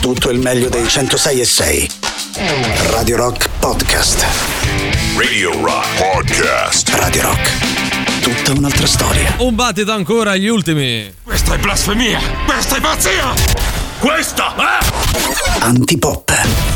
tutto il meglio dei 106 e 6. Radio Rock Podcast. Radio Rock Podcast. Radio Rock. Tutta un'altra storia. Un battito ancora agli ultimi. Questa è blasfemia! Questa è pazzia! Questa è... Antipop.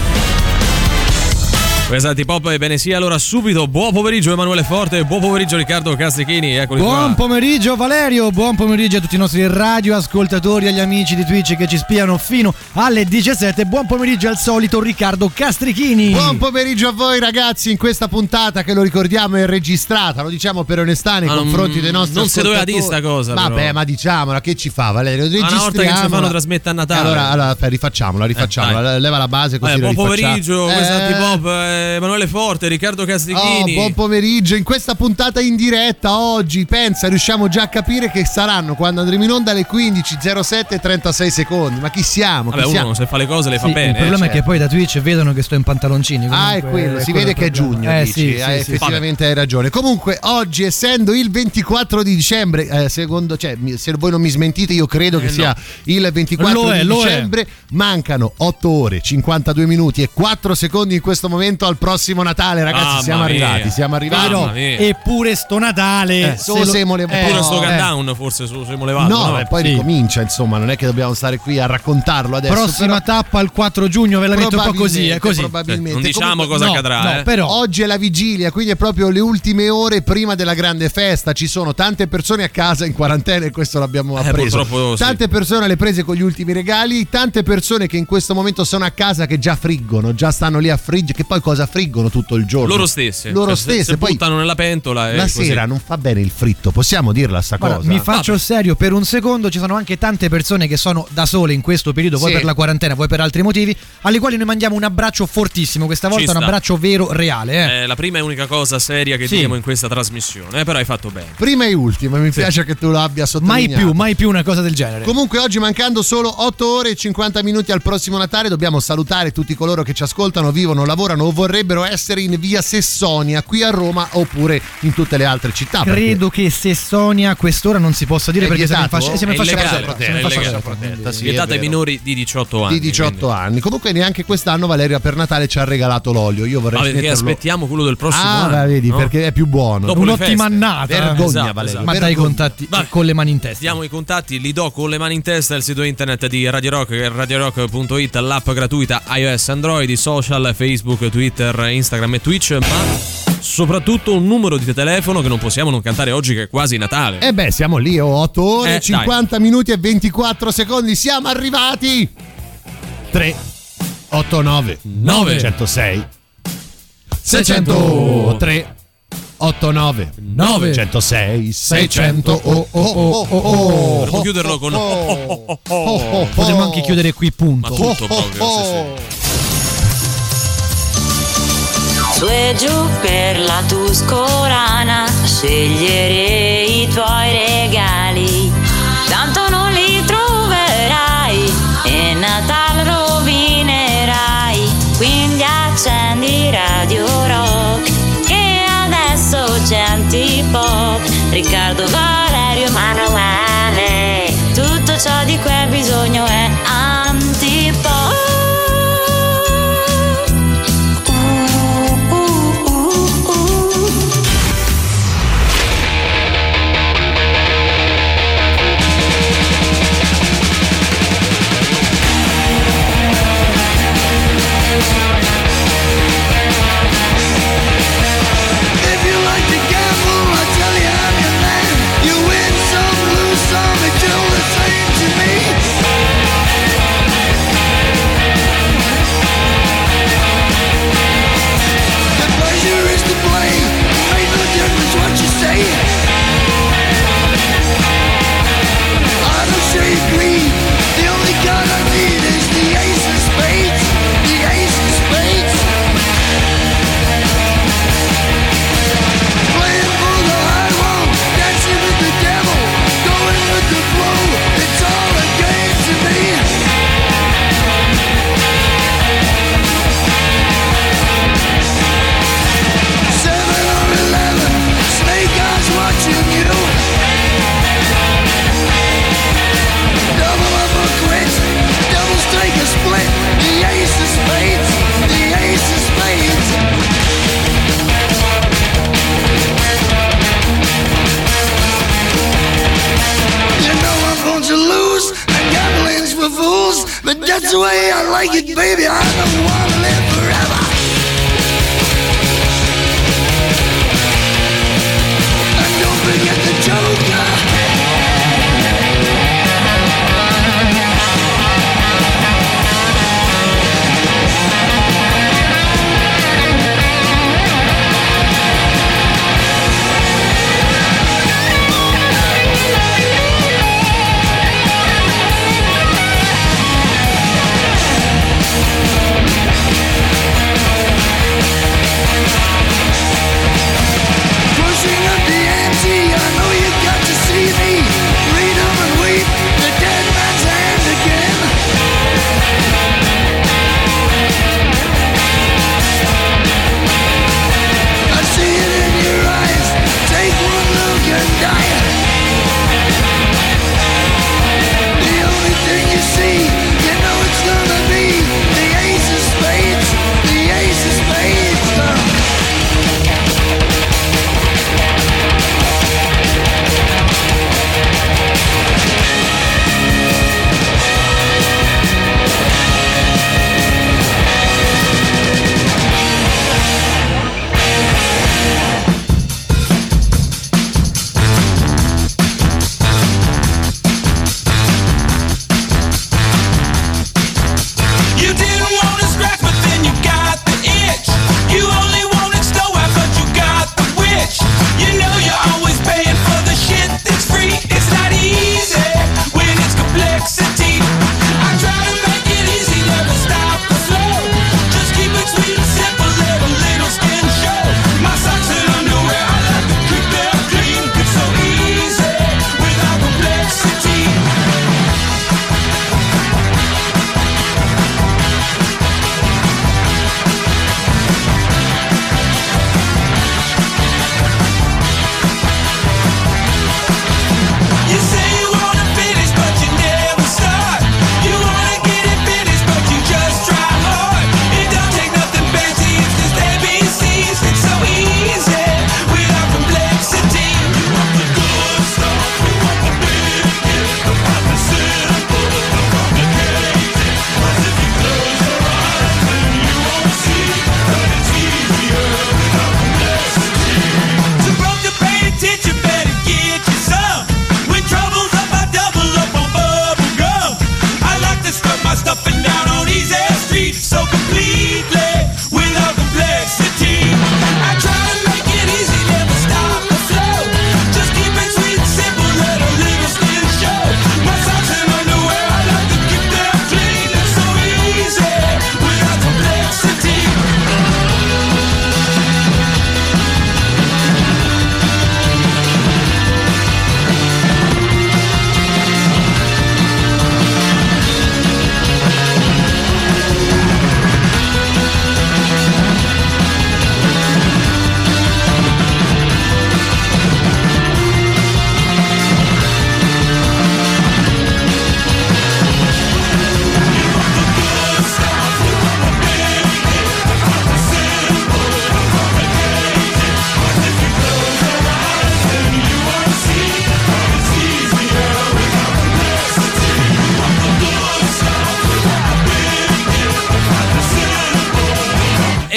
Questa è Pop ebbene sì, allora subito buon pomeriggio Emanuele Forte, buon pomeriggio Riccardo Castrichini, eccoli Buon qua. pomeriggio Valerio, buon pomeriggio a tutti i nostri radioascoltatori, agli amici di Twitch che ci spiano fino alle 17. Buon pomeriggio al solito Riccardo Castrichini. Buon pomeriggio a voi ragazzi in questa puntata che lo ricordiamo è registrata, lo diciamo per onestà nei Ma non- confronti dei nostri non si doveva dire sta cosa, Vabbè, però. ma diciamola, che ci fa Valerio? Ma una volta che ci fanno trasmettere a Natale. Eh, Allora, allora rifacciamola, rifacciamola, Eh, leva la base così Vabbè, lo buon rifacciamo. pomeriggio, Eh, Antipop, eh, Emanuele Forte, Riccardo Oh, Castrichini. buon pomeriggio, in questa puntata in diretta oggi, pensa, riusciamo già a capire che saranno quando andremo in onda alle 15.07 e 36 secondi. Ma chi siamo? Chi Vabbè, siamo? uno se fa le cose le fa Sì, bene. il problema eh, è che poi da Twitch vedono che sto in pantaloncini. Ah, è quello, si quello vede che è giugno, Eh dici, sì, eh, sì, sì, effettivamente hai ragione. Comunque, oggi, essendo il 24 di dicembre, eh, secondo, cioè, se voi non mi smentite, io credo che Eh, sia no. il 24 Lo è, di è. dicembre. Mancano 8 ore, 52 minuti e 4 secondi in questo momento al prossimo Natale, ragazzi. Mamma siamo mia. arrivati, siamo arrivati. Mia. eppure sto Natale. Eh, so siamo le- Pure eh, sto eh. countdown forse su siamo levati. No, e poi Sì. ricomincia, insomma, non è che dobbiamo stare qui a raccontarlo adesso. Prossima però- tappa il 4 giugno, ve la metto un po' così, è probabilmente, così. probabilmente. non diciamo Comunque- cosa No, accadrà, no, eh. però Oggi è la vigilia, quindi è proprio le ultime ore prima della grande festa. Ci sono tante persone a casa in quarantena e questo l'abbiamo Eh, appreso. purtroppo sì. Tante persone alle prese con gli ultimi regali, tante persone che in questo momento sono a casa che già friggono, già stanno lì a friggere, che poi cosa friggono tutto il giorno? Loro stesse. Loro Cioè, se- stesse, Se poi buttano nella pentola e la così. sera non fa bene il fritto, possiamo dirla sta Guarda, cosa? mi faccio serio per un secondo, ci sono anche tante persone che sono da sole in questo periodo, vuoi Sì. per la quarantena, vuoi per altri motivi, alle quali noi mandiamo un abbraccio fortissimo, questa volta un abbraccio vero, reale. Eh. Eh, la prima e unica cosa seria che Sì. diciamo in questa trasmissione, eh, però hai fatto bene. Prima e ultima, mi piace che tu lo abbia mai sottolineato. più, mai più una cosa del genere. Comunque oggi mancando solo 8 ore e 50 minuti al prossimo Natale dobbiamo salutare tutti coloro che ci ascoltano, vivono, lavorano o vorrebbero essere in via Sessonia qui a Roma oppure in tutte le altre città. perché- Credo che se Sonia a quest'ora non si possa dire È perché siamo in vietato? fascia, siamo in È fascia protetta, siamo in fascia protetta, quindi- Sì, Vietata ai minori di 18 anni. di 18 anni. Comunque neanche quest'anno Valeria per Natale ci ha regalato l'olio. Io vorrei Ma perché smetterlo- aspettiamo quello del prossimo Ah, anno. vedi, no? perché è più buono. Dopo Un'ottima annata. Vergogna, Esatto, Valerio. esatto. Ma dai vergogna. contatti Vai. con le mani in testa. Diamo i contatti, li do con le mani in testa, il sito internet di Radio Rock, radiorock.it, l'app gratuita iOS, Android, i social, Facebook, Twitter, Instagram e Twitch, ma soprattutto un numero di telefono che non possiamo non cantare oggi che è quasi Natale. Eh beh, siamo lì, oh, 8 ore, Eh, 50 minuti e 24 secondi. Siamo arrivati. 3 8 9 9 106 603 8 9 9 106 600 oh oh oh oh oh Potremmo chiuderlo con- oh, oh, Potremmo anche chiudere qui Ma punto. tutto proprio, sì, sì. Su e giù per la Tuscolana, scegliere i tuoi regali. Tanto non li troverai e Natale rovinerai. Quindi accendi Radio Rock, che adesso c'è Antipop. Riccardo Valerio Emanuele. Tutto ciò di cui hai bisogno è Antipop. The way I like it, baby. I don't wanna live forever. And don't forget the Joker.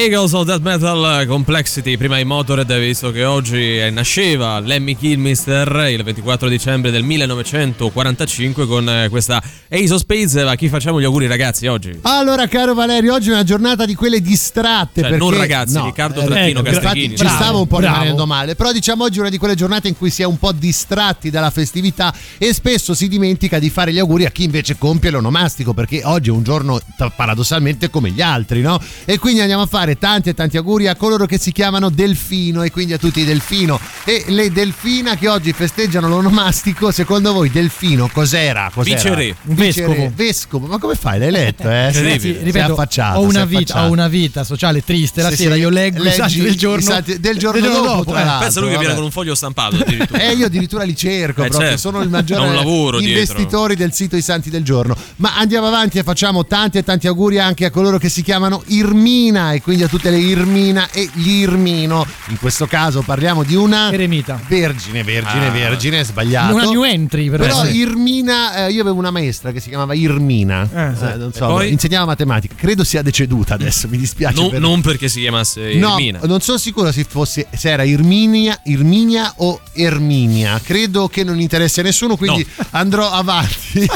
Eagles of Death Metal Complexity, prima i Motorhead, visto che oggi eh, nasceva Lemmy Kilmister il 24 dicembre del 1945 con eh, questa Ace of Spades. A chi facciamo gli auguri ragazzi oggi? Allora, caro Valerio, oggi è una giornata di quelle distratte. Cioè, perché, non ragazzi, no, Riccardo eh, Trattino ecco, Castrichini. infatti ci stavo un po' bravo. rimanendo male. Però diciamo oggi è una di quelle giornate in cui si è un po' distratti dalla festività e spesso si dimentica di fare gli auguri a chi invece compie l'onomastico, perché oggi è un giorno paradossalmente come gli altri, no? E quindi andiamo a fare tanti e tanti auguri a coloro che si chiamano Delfino e quindi a tutti i Delfino e le Delfina che oggi festeggiano l'onomastico. Secondo voi Delfino cos'era? cos'era? Viceré. Vescovo. Vescovo. Ma come fai? L'hai letto, eh? Sei ripeto, affacciato, ho una, vita, ho una vita sociale triste. La Sì, sera sì, io leggo i leggi saggi del giorno, i saggi del giorno dopo, tra l'altro. Pensa lui che viene con un foglio stampato addirittura. Eh, io addirittura li cerco Eh, proprio, certo. sono il maggiore investitori del sito I Santi del Giorno. Ma andiamo avanti e facciamo tanti e tanti auguri anche a coloro che si chiamano Irmina e quindi a tutte le Irmina e gli Irmino. In questo caso parliamo di una Eremita. vergine, vergine, Ah. vergine, sbagliato. Una new entry, però. Però Sì. Irmina, eh, io avevo una maestra che si chiamava Irmina, Eh. Eh, non so, poi? insegnava matematica, credo sia deceduta adesso, mi dispiace. Non, per- non perché si chiamasse No, Irmina. non sono sicuro se, fosse, se era Irminia, Irminia o Erminia. Credo che non interessi a nessuno, quindi andrò avanti.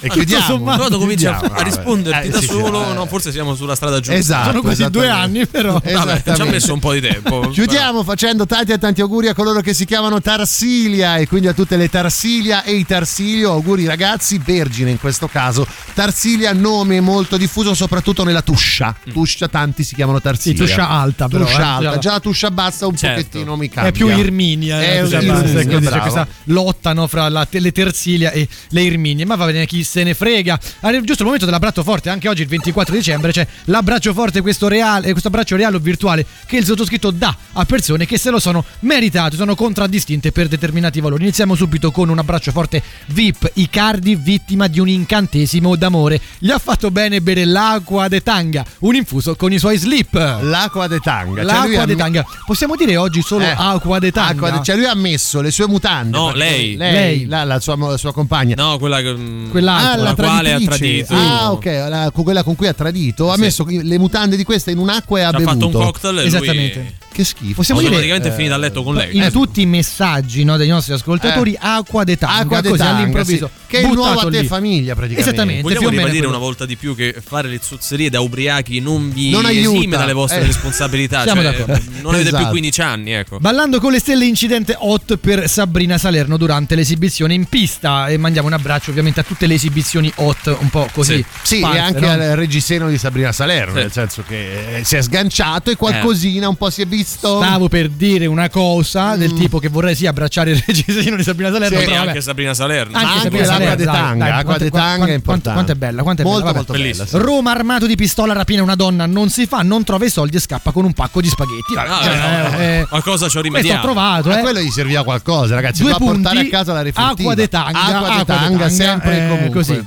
e chiudiamo. sommato, Però cominci a, risponderti eh, da sì, solo. eh. no, forse siamo sulla strada giusta. Esatto. Sono quasi due anni, però. Vabbè, ci ha messo un po' di tempo. Chiudiamo facendo tanti e tanti auguri a coloro che si chiamano Tarsilia e quindi a tutte le Tarsilia e i Tarsilio. Auguri ragazzi, vergine in questo caso. Tarsilia, nome molto diffuso soprattutto nella Tuscia. Tuscia, tanti si chiamano Tarsilia. Sì, Tuscia alta, però, Tuscia eh. alta. Già la Tuscia bassa un Certo. pochettino mi cambia. È più Irminia, È eh, un cioè, Irminia, bravo. questa lotta no, fra la- le Tersilia e le Irminie. Ma va bene, chi se ne frega. Arriva giusto il momento dell'abbraccio forte, anche oggi il 24 dicembre c'è l'abbraccio forte, questo, reale, questo abbraccio reale o virtuale che il sottoscritto dà a persone che se lo sono meritate, sono contraddistinte per determinati valori. Iniziamo subito con un abbraccio forte VIP, Icardi vittima di un incantesimo d'amore. Gli ha fatto bene bere l'acqua de tanga, un infuso con i suoi slip. L'acqua de tanga. Cioè, L'acqua ha de tanga. Possiamo dire oggi solo Eh, acqua de tanga? acqua de- Cioè lui ha messo le sue mutande. No, lei. Lei, Lei. La, la sua, la sua compagna. No, quella che. mm, Quell'altra. Ah, con la la quale ha tradito. Ah, ok, la- quella con cui ha tradito. Ha Sì. messo le mutande di questa in un'acqua e ha Ci ha bevuto. fatto un cocktail e lui- Esattamente. Che schifo. Possiamo dire automaticamente è finita a letto con lei. in Eh, tutti i messaggi no, dei nostri ascoltatori acqua de tanga Acqua de così tanga, all'improvviso sì. Che è il nuovo a te lì. Famiglia praticamente. Esattamente. Vogliamo più ribadire quello. una volta di più che fare le zozzerie da ubriachi non vi Non esime aiuta. dalle vostre Eh. responsabilità. Siamo cioè, d'accordo. non avete più Esatto. 15 anni, ecco. Ballando con le stelle incidente hot per Sabrina Salerno durante l'esibizione in pista e mandiamo un abbraccio ovviamente a tutte le esibizioni hot un po' così. Sì. Sì, sparse, e anche no? al reggiseno di Sabrina Salerno, Sì. nel senso che eh, si è sganciato e qualcosina un po' si è visto. Stavo per dire una cosa del tipo che vorrei sì abbracciare il reggiseno di Sabrina Salerno, Sì, E però vabbè. anche Sabrina Salerno. Anche anche Sabrina Salerno, de dai, tanga, dai, quanto- de quanto- tanga è importante. quanto è bella, quanto è molto, bella, molto vabbè. bella. sì. Roma armato di pistola rapina una donna, non si fa, non trova i soldi e scappa con un pacco di spaghetti. Vabbè, Ah, cioè, no, eh, eh, qualcosa ci ho questo ho rimediato. trovato, A eh. quello gli serviva qualcosa, ragazzi. Due va a portare punti, a casa la riflettiva. acqua de tanga, acqua acqua de tanga, tanga, sempre e eh, comunque. così.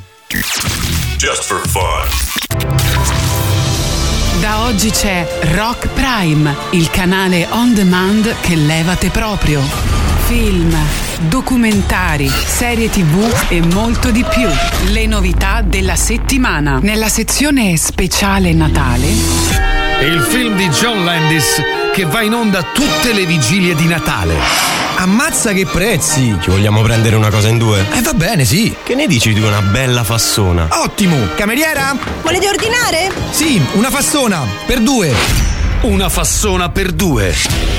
Just for fun. Da oggi c'è Rock Prime, il canale on demand che levate proprio. Film, documentari, serie tv e molto di più. Le novità della settimana. Nella sezione speciale Natale Il film di John Landis che va in onda tutte le vigilie di Natale. Ammazza che prezzi! Ci vogliamo prendere una cosa in due? Eh va bene, sì. Che ne dici di una bella fassona? Ottimo! Cameriera? Volete ordinare? Sì, una fassona, per due. Una fassona per due.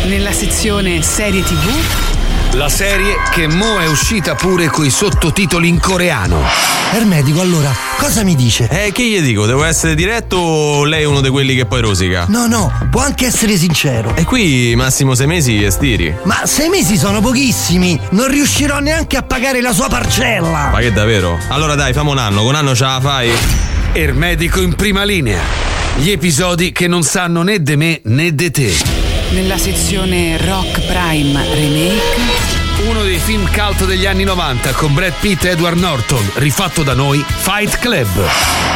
nella sezione serie tv La serie che mo è uscita pure coi sottotitoli in coreano. Ermedico, allora, cosa mi dice? Eh, che gli dico? Devo essere diretto o lei è uno di quelli che poi rosica? No, no, può anche essere sincero. E qui massimo sei mesi e stiri. Ma sei mesi sono pochissimi. Non riuscirò neanche a pagare la sua parcella. Ma che davvero? Allora dai, famo un anno, con un anno ce la fai? Ermedico in prima linea. Gli episodi che non sanno né de me né de te. Nella sezione Rock Prime Remake Uno dei film cult degli anni 90 con Brad Pitt e Edward Norton, rifatto da noi, Fight Club.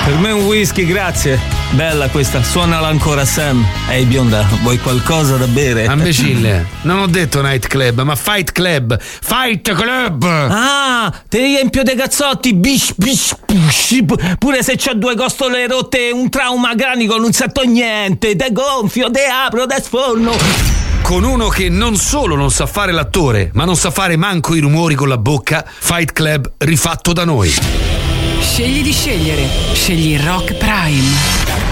Per me un whisky, grazie. Bella questa, suonala ancora Sam. Ehi bionda, vuoi qualcosa da bere? Imbecille, non ho detto Night Club, ma Fight Club. Fight Club! Ah, te riempio dei cazzotti, bish, bish, bish. Pu- Pure se c'ho due costole rotte e un trauma cranico non sento niente. Te gonfio, te apro, te sforno. Con uno che non solo non sa fare l'attore, ma non sa fare manco i rumori con la bocca, Fight Club rifatto da noi. Scegli di scegliere. Scegli Rock Prime.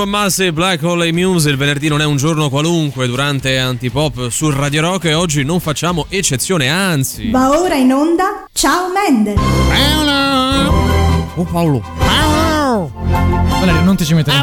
Supermassive Black Hole Muse, il venerdì non è un giorno qualunque durante Antipop su Radio Rock e oggi non facciamo eccezione, anzi. Va ora in onda Ciao Mendel. Oh Paolo. Valerio, non ti ci mettere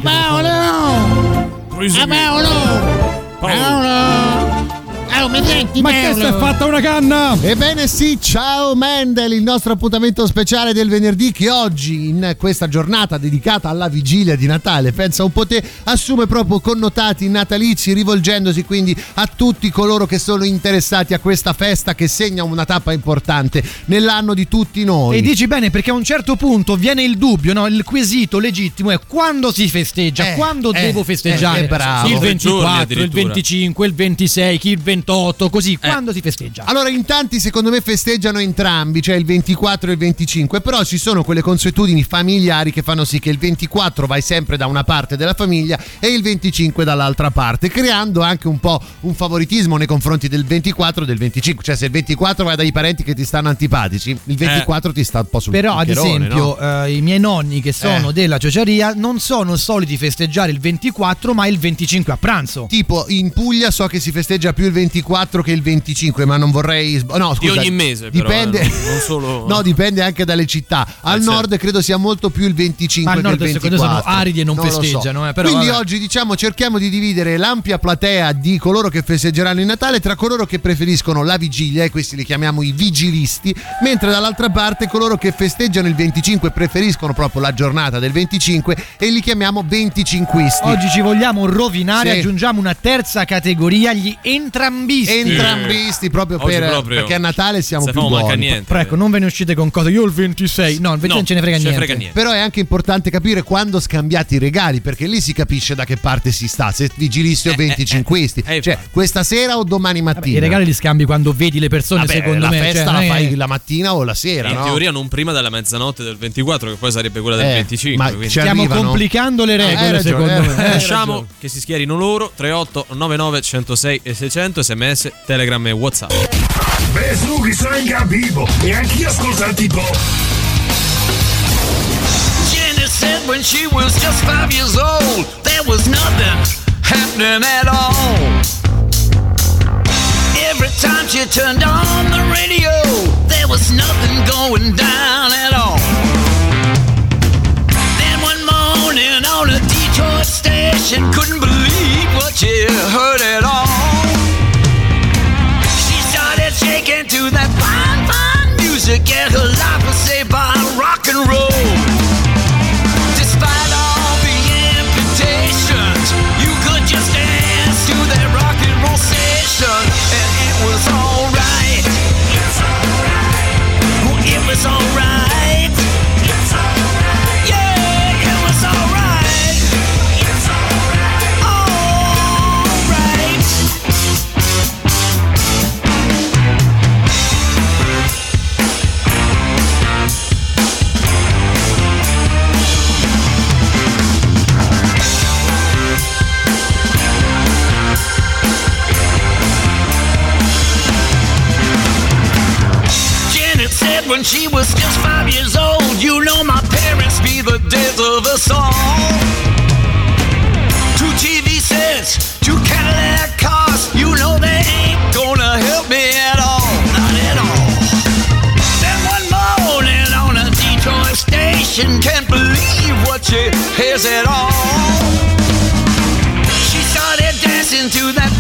anche tu. Ma che si è fatta una canna? Ebbene sì, ciao Mendel, il nostro appuntamento speciale del venerdì che oggi, in questa giornata dedicata alla vigilia di Natale, pensa un po' te, assume proprio connotati natalizi, rivolgendosi quindi a tutti coloro che sono interessati a questa festa che segna una tappa importante nell'anno di tutti noi. E dici bene perché a un certo punto viene il dubbio, no? il quesito legittimo è quando si festeggia, Eh, quando eh, devo festeggiare. eh, eh, bravo. Il Nove giorni 24, il addirittura. 25, il 26, chi il 28, così, quando si festeggia. Allora, in tanti secondo me festeggiano entrambi, cioè il 24 e il 25, però ci sono quelle consuetudini familiari che fanno sì che il 24 vai sempre da una parte della famiglia e il 25 dall'altra parte, creando anche un po' un favoritismo nei confronti del 24 e del 25, cioè se il 24 vai dai parenti che ti stanno antipatici, il 24 ti sta un po' sul Però, ad esempio, no? eh, i miei nonni che sono Eh. della ciociaria non sono soliti festeggiare il 24, ma il 25 a pranzo. Tipo in Puglia so che si festeggia più il 24 che il 25, ma non vorrei. No, Di scusa, ogni mese, però, Dipende, eh, non solo- no, dipende anche dalle città. Al Eh, certo. nord credo sia molto più il 25 Ma al che nord il secondo me 24. sono aridi e non so. festeggiano, eh, però Quindi vabbè. oggi diciamo cerchiamo di dividere l'ampia platea di coloro che festeggeranno il Natale tra coloro che preferiscono la vigilia, e questi li chiamiamo i vigilisti, mentre dall'altra parte coloro che festeggiano il 25 preferiscono proprio la giornata del 25 e li chiamiamo 25isti. Oggi ci vogliamo rovinare, Sì. aggiungiamo una terza categoria, gli entrambisti. Entrambisti proprio, Oggi per, proprio perché a Natale siamo se più manca buoni. niente. Però ecco, non ve ne uscite con cose. Io il 26. No, il 26 No, non ce ne frega ce ne niente. frega niente. Però è anche importante capire quando scambiate i regali, perché lì si capisce da che parte si sta, se vigilisti o venticinquisti. eh, cioè, questa sera o domani Vabbè, mattina. I regali li scambi quando vedi le persone, Vabbè, secondo la me. festa cioè, la fai la mattina o la sera, In no? teoria non prima della mezzanotte del 24, che poi sarebbe quella del Eh, 25. ma quindi- ci Stiamo arrivano? complicando le Eh, regole, ragione, secondo eh, me. Lasciamo che si schierino loro 38 99 106 e 600 sms, telegram e whatsapp. Beh, su, chi sono in capivo e anch'io ascolto il tipo. Said when she was just five years old, there was nothing happening at all. Every time she turned on the radio, there was nothing going down at all. Then one morning on a Detroit station, couldn't believe what she heard at all. Shaking to that fine, fine music, and her life was saved by rock and roll. When she was just five years old, you know my parents be the death of us all. Two TV sets, two Cadillac cars, you know they ain't gonna help me at all, not at all. Then one morning on a Detroit station, can't believe what she hears at all. She started dancing to that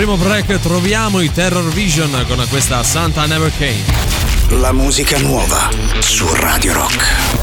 primo break troviamo i Terror Vision con questa Santa Never Came. La musica nuova su Radio Rock.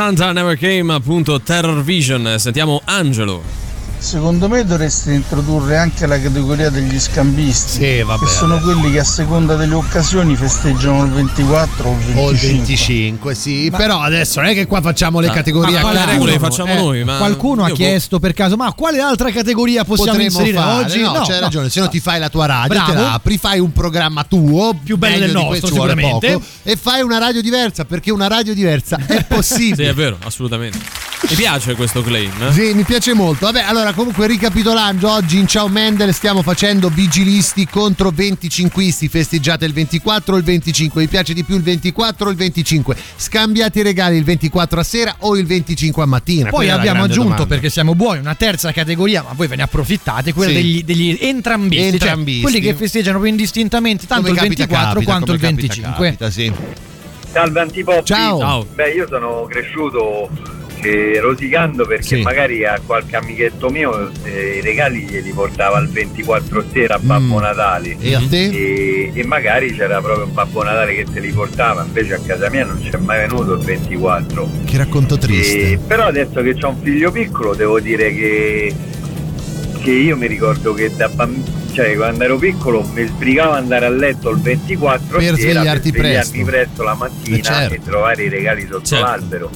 Santa Never Came, appunto Terror Vision. Sentiamo Angelo. Secondo me dovreste introdurre anche la categoria degli scambisti, Sì, vabbè, che sono vabbè. quelli che a seconda delle occasioni festeggiano il 24 o il 25. O il 25, sì. Però adesso non è che qua facciamo le Ah, categorie ma a caso. regole le facciamo Eh, noi? Ma Qualcuno ha io- chiesto per caso, ma quale altra categoria possiamo Potremmo inserire fare, oggi? no, c'hai ragione, se no ti fai la tua radio, Bravo. te la apri, fai un programma tuo Più bello meglio del di nostro, vuole sicuramente. poco, e fai una radio diversa perché una radio diversa è Sì, possibile. è vero, assolutamente. Mi piace questo claim. eh? Sì, mi piace molto. Vabbè, allora comunque ricapitolando, oggi in Ciao Mendel stiamo facendo vigilisti contro 25isti, festeggiate il 24 o il 25. Vi piace di più il 24 o il 25? Scambiate i regali il 24 a sera o il 25 a mattina? Poi Quella abbiamo aggiunto, domanda. perché siamo buoni, una terza categoria, ma voi ve ne approfittate, quella Sì. degli, degli entrambisti, cioè Entrambisti. quelli che festeggiano indistintamente tanto Come il capita, 24 capita, quanto il capita, 25. capita, sì. Salve Antipoppi. Ciao. Ciao. Beh, io sono cresciuto eh, rosicando perché Sì. magari a qualche amichetto mio eh, i regali glieli portava il 24 sera a Babbo Mm. Natale. E a te? E, e magari c'era proprio un Babbo Natale che te li portava, invece a casa mia non c'è mai venuto il 24. Che racconto triste. E- però adesso che ho un figlio piccolo devo dire che, che io mi ricordo che da bambino, cioè quando ero piccolo mi sbrigavo ad andare a letto il 24 Per sera svegliarti per svegliarmi presto. presto la mattina Eh, certo. e trovare i regali sotto Certo. l'albero.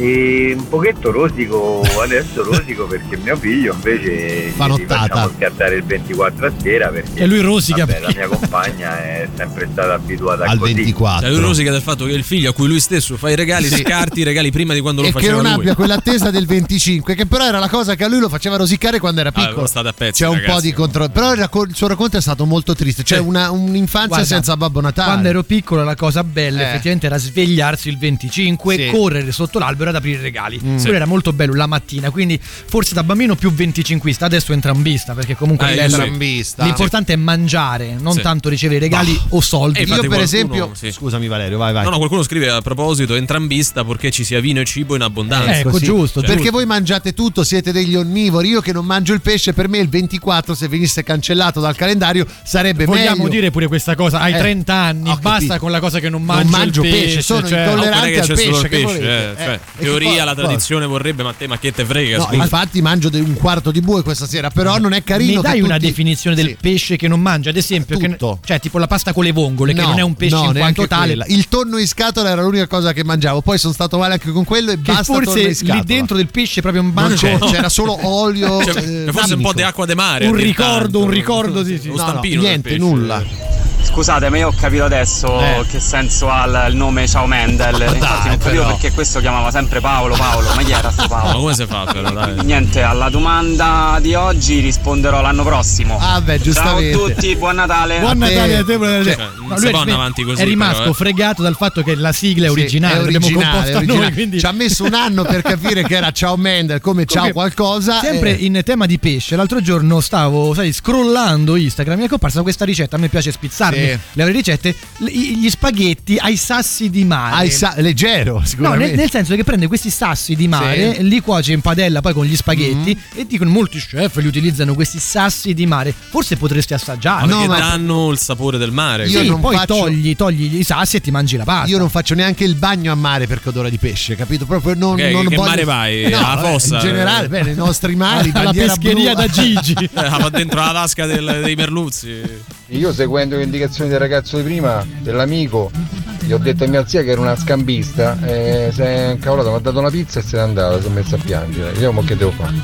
E un pochetto rosico adesso rosico perché mio figlio invece Fa nottata. scattare il 24 a sera perché E lui rosica vabbè, la perché- mia compagna è sempre stata abituata Al così 24. Cioè, lui rosica del fatto che il figlio a cui lui stesso fa i regali, Sì. scarti i regali prima di quando lo e che faceva non lui. abbia quell'attesa del 25, che però era la cosa che a lui lo faceva rosicare quando era Ah, piccolo. avevo state a pezzi, C'è un ragazzi. po' di controllo. Però il, racco- il suo racconto è stato molto triste. Cioè, Sì. una, un'infanzia Guarda, senza Babbo Natale. Quando ero piccolo la cosa bella Eh. effettivamente era svegliarsi il 25, Sì. correre sotto l'albero ad aprire i regali. Mm. Quello era molto bello la mattina, quindi forse da bambino più 25ista, adesso entrambista, perché comunque Eh, sì. Entrambista. l'importante è mangiare, non Sì. tanto ricevere i regali o soldi. Eh, Io, per qualcuno- esempio, sì. scusami, Valerio, vai, vai. No, no, qualcuno scrive a proposito entrambista perché ci sia vino e cibo in abbondanza. Eh, ecco, Così. giusto, Perché giusto. voi mangiate tutto, siete degli onnivori. Io che non mangio il pesce, per me il 24, se venisse cancellato dal calendario, sarebbe Vogliamo meglio. dire pure questa cosa, hai Eh, 30 anni, basta capito. con la cosa che non Non mangio, mangio il pesce, pesce, sono cioè, intollerante. Non che al pesce, che pesce, volete? eh, Eh, cioè, che teoria cosa- la tradizione vorrebbe, ma te ma che te frega? No, scusa. infatti mangio un quarto di bue questa sera, però non è carino. Mi che dai una tutti- definizione del Sì. pesce che non mangia? Ad esempio, che- Tutto. cioè tipo la pasta con le vongole, che No, non è un pesce no, in quanto tale. quella. Il tonno in scatola era l'unica cosa che mangiavo. Poi sono stato male anche con quello e Che basta tonno forse lì dentro del pesce proprio un Non banco. c'è, c'era solo olio. Cioè, eh, forse un po' di acqua de mare. Un ricordo, tanto. un ricordo, sì, sì. No, no, niente, nulla. Scusate, ma io ho capito adesso Eh. che senso ha il- nome Ciao Mendel. Ma Infatti dai, non capivo però. perché questo chiamava sempre Paolo Paolo. Ma chi era sto Ma Paolo? come si fa però, dai? Niente, alla domanda di oggi risponderò l'anno prossimo. Ah, beh, Ciao a giustamente. tutti, buon Natale. Buon. Natale a te, buon Natale. Cioè, No, non si è può andare avanti così, È rimasto però, eh. fregato dal fatto che la sigla è Sì, originale, è l'abbiamo originale, composta è noi. originale. Quindi... Ci ha messo un anno per capire che era Ciao Mendel come Ciao Comunque, qualcosa. Sempre eh, in tema di pesce, l'altro giorno stavo, sai, scrollando Instagram, mi è comparsa questa ricetta, a me piace spizzarmi Sì. le ricette, l- gli spaghetti ai sassi di mare. ai sa- leggero, No, sicuramente. nel, nel senso che prende questi sassi di mare, Sì. Mm-hmm. li cuoce in padella poi con gli spaghetti e dicono molti chef li utilizzano questi sassi di mare. Forse potresti assaggiare. Ma No, perché ma- danno il sapore del mare. Io Sì, non poi faccio- togli, togli i sassi e ti mangi la pasta. Io non faccio neanche il bagno a mare perché odora di pesce, capito? Proprio non, Che- non che voglio- mare vai? No, Alla vabbè, fossa? In generale, beh, nei nostri mari, alla bandiera pescheria blu. da Gigi. Eh, va dentro la tasca del- dei merluzzi. Io seguendo le indicazioni del ragazzo di prima, dell'amico, gli ho detto a mia zia che era una scambista, e si è incavolato, mi ha dato una pizza e se n'è andata, si è messa a piangere. Io mo che devo fare?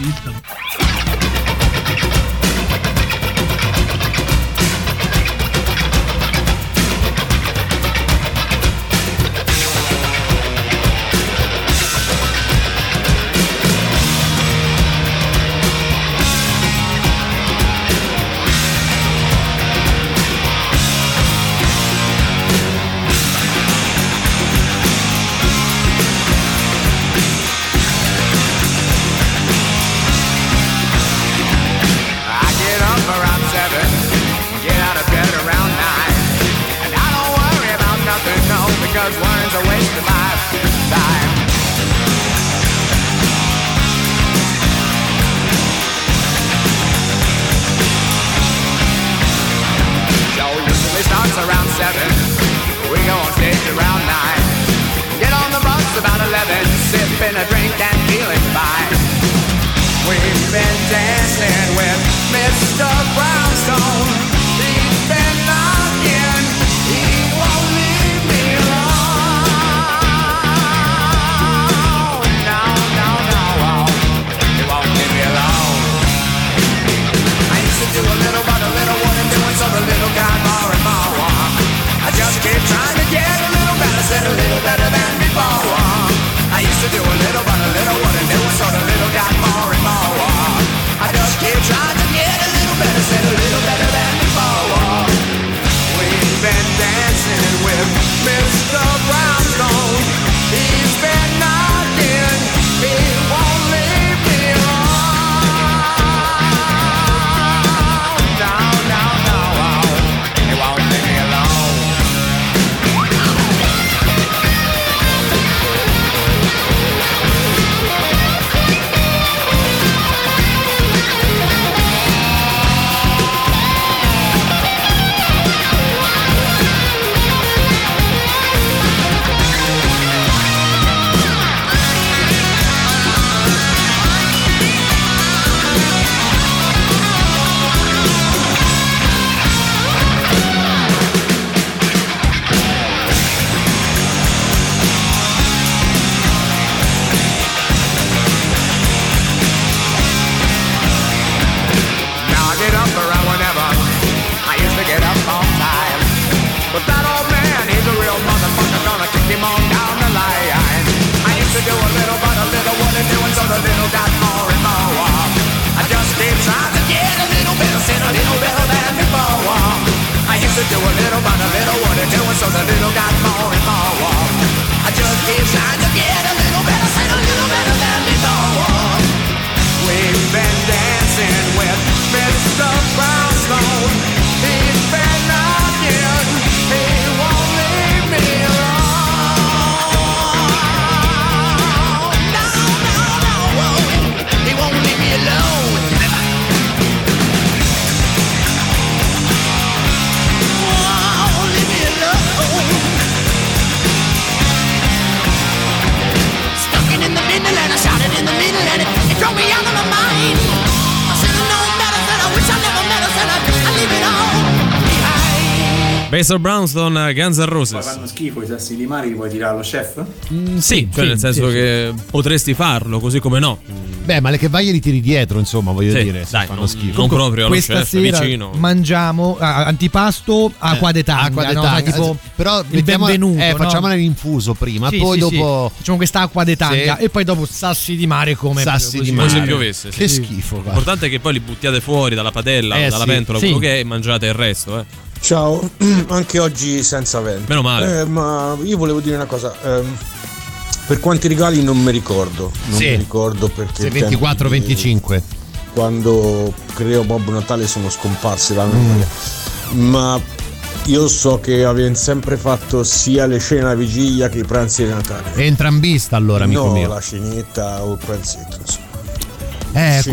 Mr. Brownstone, Guns N' Poi Roses. fanno schifo i sassi di mare, li puoi tirare allo chef? Mm, sì, cioè sì, nel senso sì, che potresti farlo, così come no. Beh, ma le che vai e li tiri dietro, insomma, voglio Sì, dire, dai, fanno non- schifo. non proprio allo Questa chef, sera vicino. mangiamo ah, antipasto acqua de tanga, acqua de no? tanga. Tipo Però il mettiamo- benvenuto, eh, no? facciamola l'infuso prima, Sì, poi sì, sì. dopo facciamo questa acqua de tanga Sì. e poi dopo sassi di mare come Sassi di Come se mare. piovesse. sì. Che schifo. L'importante è che poi li buttiate fuori dalla padella, Eh, dalla sì. pentola, Sì. quello che è, e mangiate il resto. Eh. Ciao, anche oggi senza vento. Meno male. Eh, ma io volevo dire una cosa. ehm, per quanti regali non mi ricordo. Non Sì. mi ricordo perché. se i tempi 24-25. Quando creo Bob Natale sono scomparsi la Mm. memoria. Ma io so che avete sempre fatto sia le cene alla vigilia che i pranzi di Natale. Entrambista allora, amico no, mio. la cenetta o il pranzetto, insomma. Eh, e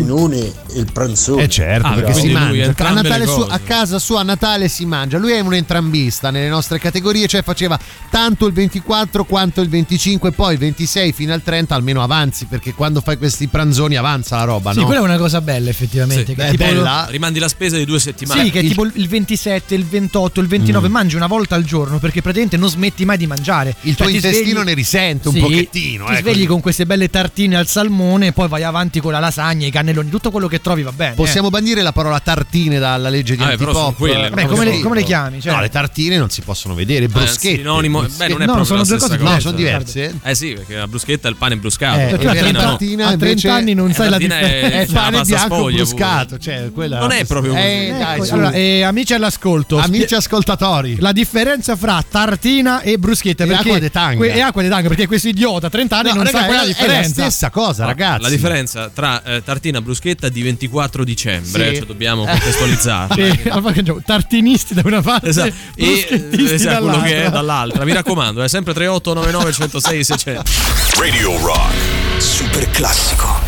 il pranzone. Eh certo, Ah, perché si lui mangia. A, su- a casa sua a Natale si mangia. Lui è un entrambista nelle nostre categorie, cioè faceva tanto il 24 quanto il 25, poi il 26 fino al 30 almeno avanzi, perché quando fai questi pranzoni avanza la roba, Sì, no? quella è una cosa bella effettivamente. Sì. che Beh, tipo- bella. Rimandi la spesa di due settimane. Sì, che è tipo il 27, il 28, il 29 Mm. mangi una volta al giorno perché praticamente non smetti mai di mangiare. Il tuo Cioè, ti intestino svegli- ne risente un Sì, pochettino. Ti eh, svegli con queste belle tartine al salmone e poi vai avanti con la lasagna, i cannelloni, tutto quello che trovi va bene. Possiamo bandire la parola tartine dalla legge di Ah, sono antipop? quelle, eh. Beh, come, le, come le chiami? Cioè, No, le tartine non si possono vedere, Eh, bruschette. sinonimo, beh, non è No, proprio sono la due cose cosa. No, sono diverse. Eh sì, perché la bruschetta è il pane bruscato. Eh, la tu a invece tartina la no. tartina a 30 invece anni non Eh, sai la la tartina è- differenza. è la pane bianco bruscato, cioè quella Non è proprio così. Eh, Ecco, eh, amici all'ascolto, Amici ascoltatori. la differenza fra tartina e bruschetta E perché acqua de tanga. que- e acqua de tanga perché questo idiota a 30 anni No, non raga, sa quella è- è la differenza. stessa cosa, ragazzi. La differenza tra eh, tartina e bruschetta è di 24 dicembre, Sì. cioè dobbiamo contestualizzarla. Sì, allora tartinisti da una parte Esatto. E bruschettisti esatto, quello che è dall'altra. dall'altra. Mi raccomando, è sempre 3899 106 600. Radio Rock. Super classico.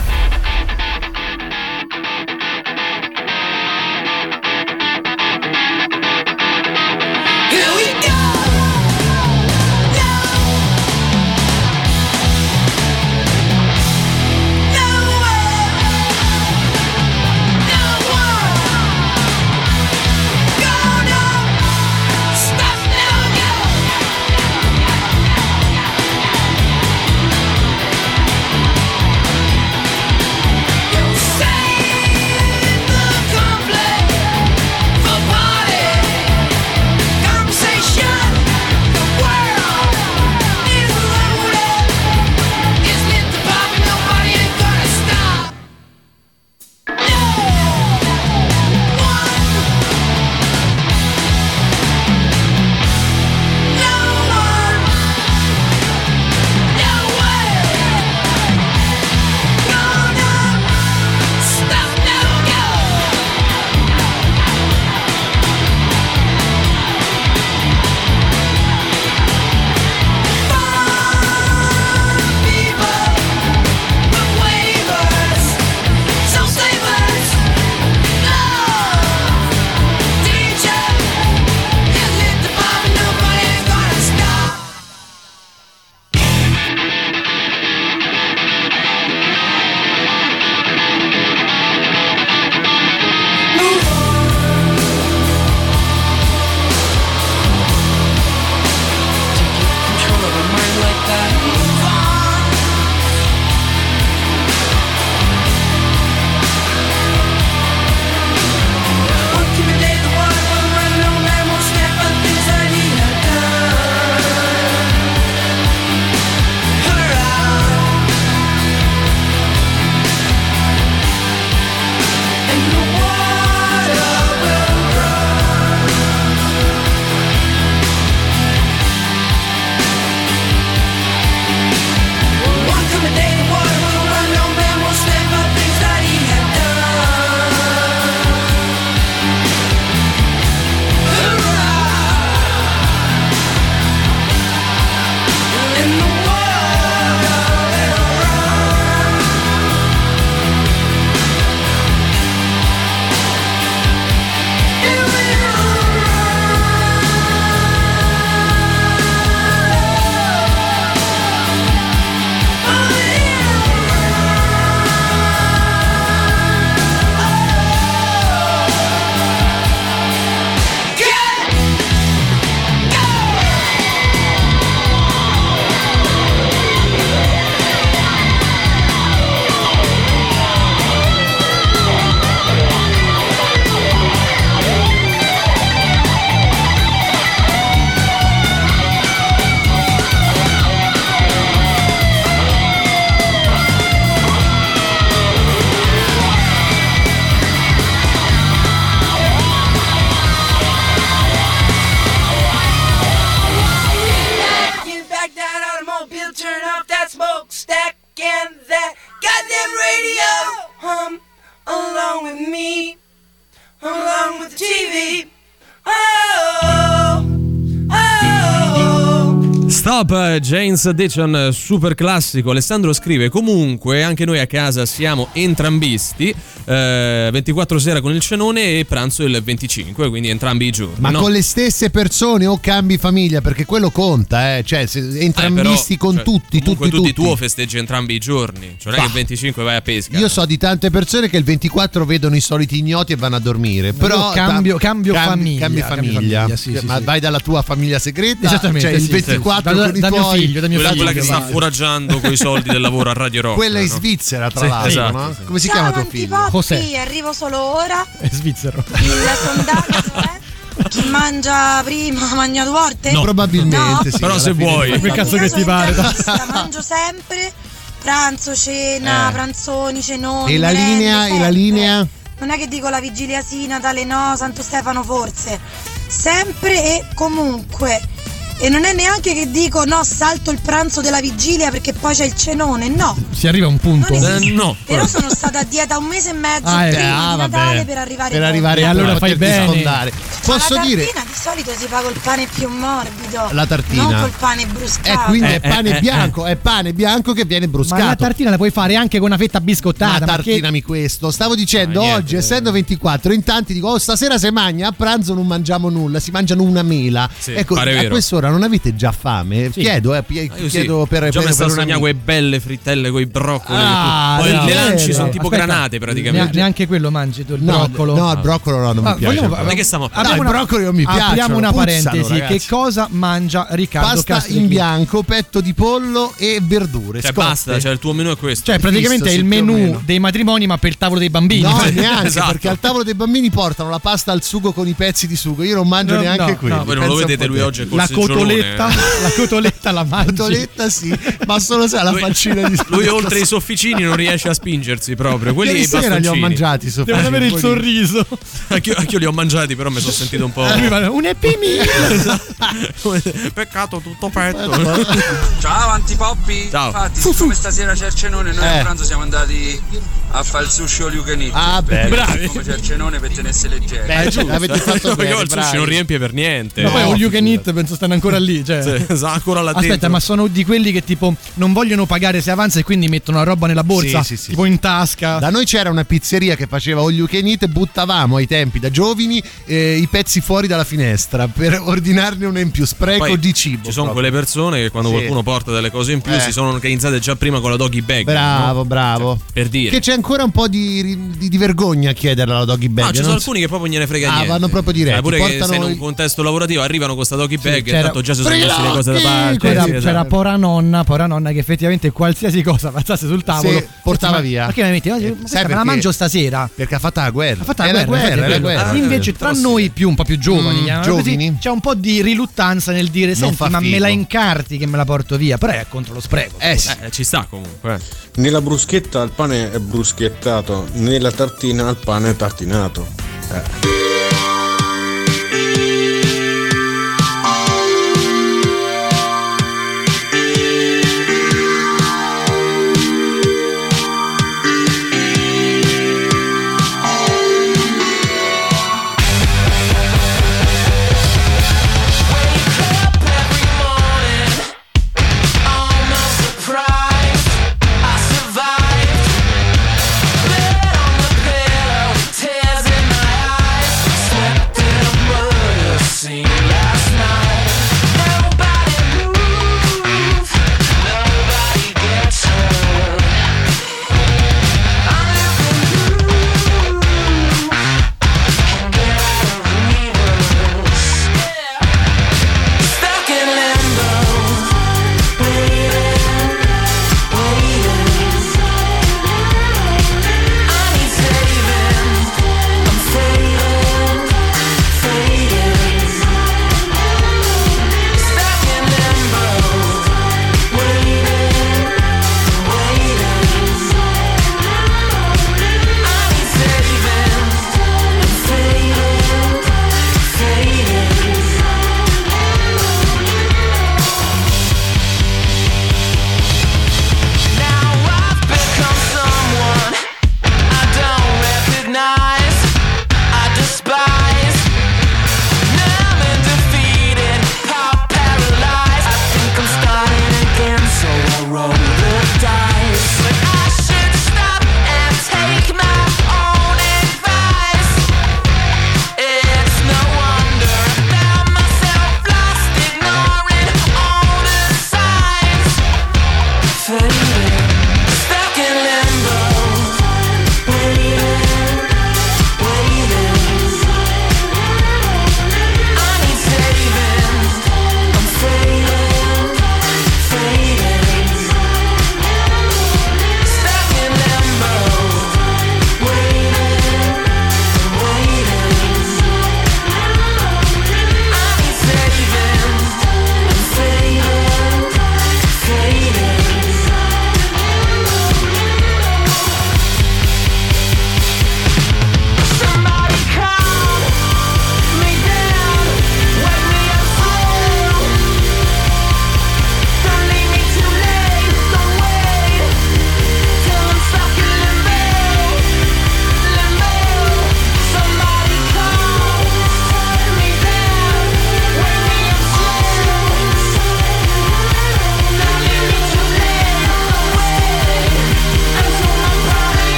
Eh, James Addiction, super classico. Alessandro scrive: Comunque, anche noi a casa siamo entrambisti. Eh, 24 sera con il cenone e pranzo il 25, quindi entrambi i giorni. Ma no? con le stesse persone o cambi famiglia? Perché quello conta, eh. Cioè, Eh, entrambisti però, con cioè, tutti, tutti, tutti. tuo festeggi entrambi i giorni. Cioè, non è che il 25 vai a pesca. Io so di tante persone che il 24 vedono i soliti ignoti e vanno a dormire. Però cambio- da- cambio famiglia, Cambi cambio famiglia. famiglia, sì, sì, Ma sì. vai dalla tua famiglia segreta. Esattamente, Cioè il sì, 24 sì. Da- con i da mio tuoi. figlio, da mio quella, figlio, quella che sta foraggiando con i soldi del lavoro a Radio Rock. Quella in no? Svizzera, tra Sì, l'altro. esatto, no? sì. Come si Ciao chiama tuo figlio? Antipoppi, arrivo solo ora. È svizzero. Il sondaggio è chi mangia prima mangia due volte? No. Probabilmente sì, Però se vuoi. Quel cazzo che ti pare. Mangio sempre pranzo, cena, Eh. pranzoni, cenoni. E la merende, linea? E la sempre. linea? Non è che dico la vigilia sì, Natale no, Santo Stefano forse. Sempre e comunque. E non è neanche che dico no, salto il pranzo della vigilia perché poi c'è il cenone, no. Si arriva a un punto. Eh, no. Però sono stata a dieta un mese e mezzo Ah, eh, prima ah, di vabbè. Natale per arrivare Per arrivare E a allora fai bene. sfondare. Ma Posso la dire? tartina di solito si fa col pane più morbido. La tartina. Non col pane Eh, bruscato. quindi Eh, è pane eh, eh, bianco, è pane bianco che viene Ma bruscato. la tartina la puoi fare anche con una fetta biscottata. Ma ma tartinami questo. Stavo dicendo Ah, niente. oggi, essendo 24, in tanti dico: Oh, stasera se magna, a pranzo non mangiamo nulla, si mangiano una mela. Sì, ecco, pare a vero. Quest'ora non avete già fame? Sì. Chiedo, eh, pie- Ah, io sì. chiedo per, Già per, per una quelle belle frittelle con i broccoli. Ah, Poi no, le lanci sono tipo Aspetta, granate praticamente. neanche quello mangi tu, il No, broccolo. no, il broccolo no, non Ah, mi piace. vogliamo- Ma di che stiamo a No, parlando? il broccoli non mi piace. Apriamo una puzzano, parentesi. ragazzi. Che cosa mangia Riccardo Pasta Castrichini? in bianco, petto di pollo e verdure. Cioè, scotte. basta, cioè il tuo menù è questo. Cioè, praticamente è il menù dei matrimoni, ma per il tavolo dei bambini. No, Cioè, neanche Esatto. perché al tavolo dei bambini portano la pasta al sugo con i pezzi di sugo. Io non mangio neanche no. Voi non lo vedete lui oggi col La. Cotoletta, la cotoletta la mangi. Cotoletta sì, ma solo se ha la Lui- faccina di Lui oltre i sofficini non riesce a spingersi proprio. Quelli Ieri i sera li ho mangiati sofficini. Devono avere il sorriso. Anch'io, anch'io li ho mangiati, però mi sono sentito un po'. Un epimi. Peccato tutto petto. Ciao antipoppi. Ciao. Infatti, siccome stasera c'è il cenone, noi Eh. a pranzo siamo andati a fare il sushi all you can eat. Ah, beh, bravi. Come c'è il cenone per tenersi leggeri. Beh, giusto, avete fatto bene, il sushi non riempie per niente. Ma poi No, all you can eat penso stanno ancora lì. Cioè. Sì, ancora là Aspetta, dentro. ma sono di quelli che tipo non vogliono pagare se avanza e quindi mettono la roba nella borsa, Sì, sì, sì. tipo in tasca. Da noi c'era una pizzeria che faceva all you can eat e buttavamo ai tempi da giovani eh, i pezzi fuori dalla finestra per ordinarne uno in più, spreco Poi di cibo. Ci sono proprio. quelle persone che quando Sì. qualcuno porta delle cose in più Eh. si sono organizzate già prima con la doggy bag. Bravo, no? bravo. Per dire. Che c'è ancora un po' di, di- di vergogna a chiederla alla doggy bag. No, ci sono so- alcuni che proprio gliene frega Ah, niente. vanno proprio diretti, Cioè, pure che sei in un contesto lavorativo arrivano con questa doggy bag e c'era- tanto già si sono messi le cose da parte. C'era, sì, c'era esatto. pora nonna, pora nonna che effettivamente qualsiasi cosa passasse sul tavolo Sì, portava ma- via. Ma che mi metti? Ma Eh, questa sai me la perché? mangio stasera. Perché ha fatto la guerra. Ha fatto la la guerra, guerra, la guerra. Ah, Invece tra noi più un po' più giovani, Mm, chiamiamolo così, giovani? c'è un po' di riluttanza nel dire senti, ma me figo." la incarti che me la porto via, però è contro lo spreco. Eh sì. Eh, ci sta comunque. Nella bruschetta il pane è bruschettato, nella tartina il pane è tartinato. Eh.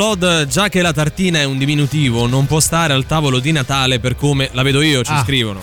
Blood, già che la tartina è un diminutivo, non può stare al tavolo di Natale per come la vedo io, ci Ah. scrivono.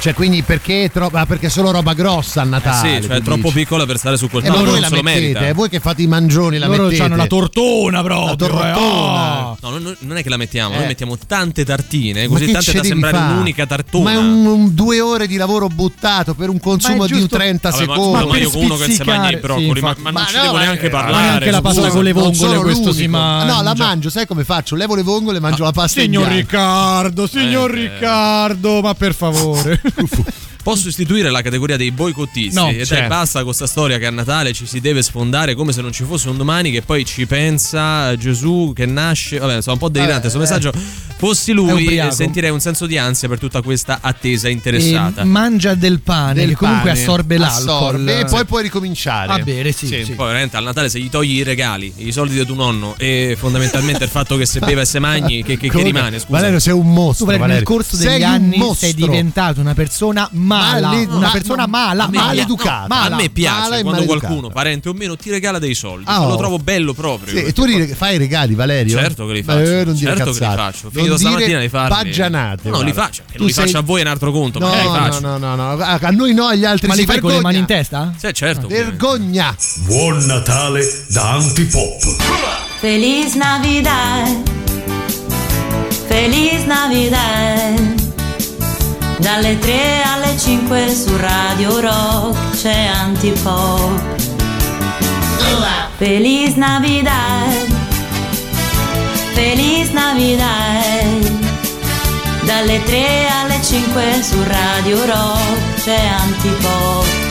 Cioè, quindi perché, è tro- ah, perché è solo roba grossa a Eh Natale? sì, cioè è troppo dici. piccola per stare su quel E ma tavolo, voi non la mettete, merita. eh, voi che fate i mangioni la Loro mettete. hanno la tortona proprio. La tortona. Ah. No, non, non è che la mettiamo, noi Eh. mettiamo tante tartine, Ma così tante da sembrare fa? un'unica tartona. Ma è un, un due ore di lavoro buttato per un consumo Ma di un giusto- 30 Vabbè, ma, secondi. ma io con uno che non si mangia i broccoli, sì, ma, ma non Ma ci no, devo ma- neanche eh, parlare. ma neanche la pasta con le vongole, questo si l'unico. mangia. No, la mangio, sai come faccio? Levo le vongole, mangio la pasta Signor. Riccardo, signor Eh, eh. Riccardo, ma per favore. Posso istituire la categoria dei boicottisti No, e dai certo. basta con questa storia che a Natale ci si deve sfondare come se non ci fosse un domani che poi ci pensa Gesù che nasce, vabbè insomma un po' delirante questo Vabbè, messaggio, fossi lui eh, sentirei un senso di ansia per tutta questa attesa interessata. E mangia del pane Del che comunque pane, assorbe l'alcol. assorbe, e poi puoi ricominciare. a bere, sì, sì. Poi veramente al Natale se gli togli i regali, i soldi di tuo nonno e fondamentalmente il fatto che se beve e se magni che, che- che rimane, scusa. Valerio, sei un mostro. Tu Valerio, nel corso degli anni mostro. sei diventato una persona mala, Male- una ma- persona no, mala, me- maleducata. no, mala. a me piace mala quando qualcuno, parente o meno, ti regala dei soldi. Ah, Lo oh. trovo bello proprio. Sì, e tu poi- li fai i regali, Valerio? Certo che li Eh, faccio. non dire certo che li cazzate. faccio. Non Finito dire stamattina di farli. Baggianate. No, li faccio. Che Tu non li sei- faccio a voi è un altro conto, ma No, li faccio. no, no, no, no. A noi no, agli altri Ma si li fai con le mani in testa? Sì, certo. Vergogna. Buon Natale da Antipop. Feliz Navidad, Feliz Navidad. Dalle 3 alle 5 su Radio Rock c'è Antipop. Feliz Navidad, Feliz Navidad. Dalle 3 alle 5 su Radio Rock c'è Antipop.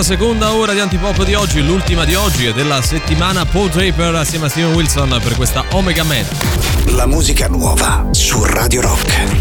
La seconda ora di Antipop di oggi, l'ultima di oggi e della settimana Paul Draper assieme a Steven Wilson per questa Omega Man. La musica nuova su Radio Rock.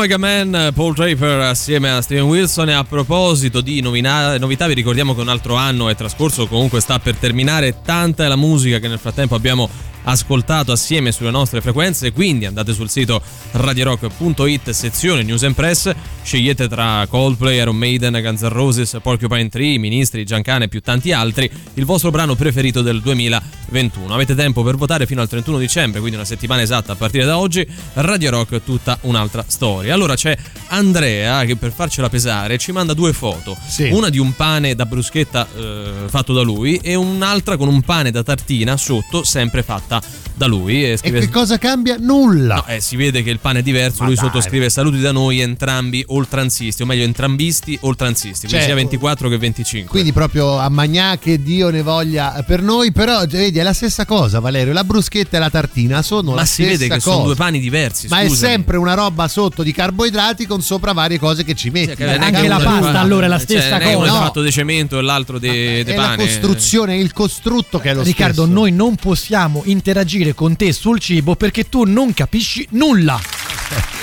Omega Man, Paul Draper assieme a Steven Wilson. E a proposito di novina- novità vi ricordiamo che un altro anno è trascorso, comunque sta per terminare, tanta è la musica che nel frattempo abbiamo ascoltato assieme sulle nostre frequenze, quindi andate sul sito radiorock.it sezione News and Press, scegliete tra Coldplay, Iron Maiden, Guns N' Roses, Porcupine Tree, Ministri, Giancane e più tanti altri, il vostro brano preferito del 2021. Avete tempo per votare fino al 31 dicembre, quindi una settimana esatta a partire da oggi. Radio Rock è tutta un'altra storia. Allora c'è Andrea che per farcela pesare ci manda due foto, una di un pane da bruschetta eh, fatto da lui e un'altra con un pane da tartina sotto sempre fatto fatta da lui. E, E scrive- che cosa cambia? Nulla. No, eh, si vede che il pane è diverso. Ma lui dai. sottoscrive saluti da noi entrambi oltranzisti, o meglio, entrambisti oltranzisti, quindi Certo. sia 24 che 25. Quindi proprio a Magnà che Dio ne voglia per noi, però vedi è la stessa cosa Valerio, la bruschetta e la tartina sono Ma la si stessa vede che cosa. sono due pani diversi. Ma è scusami. sempre una roba sotto di carboidrati con sopra varie cose che ci metti. Cioè, non è che uno è fatto- cioè, non è uno è No, fatto di cemento e l'altro di è la pane. costruzione, è il costrutto che è lo Riccardo, stesso. noi non possiamo interagire con te sul cibo perché tu non capisci nulla.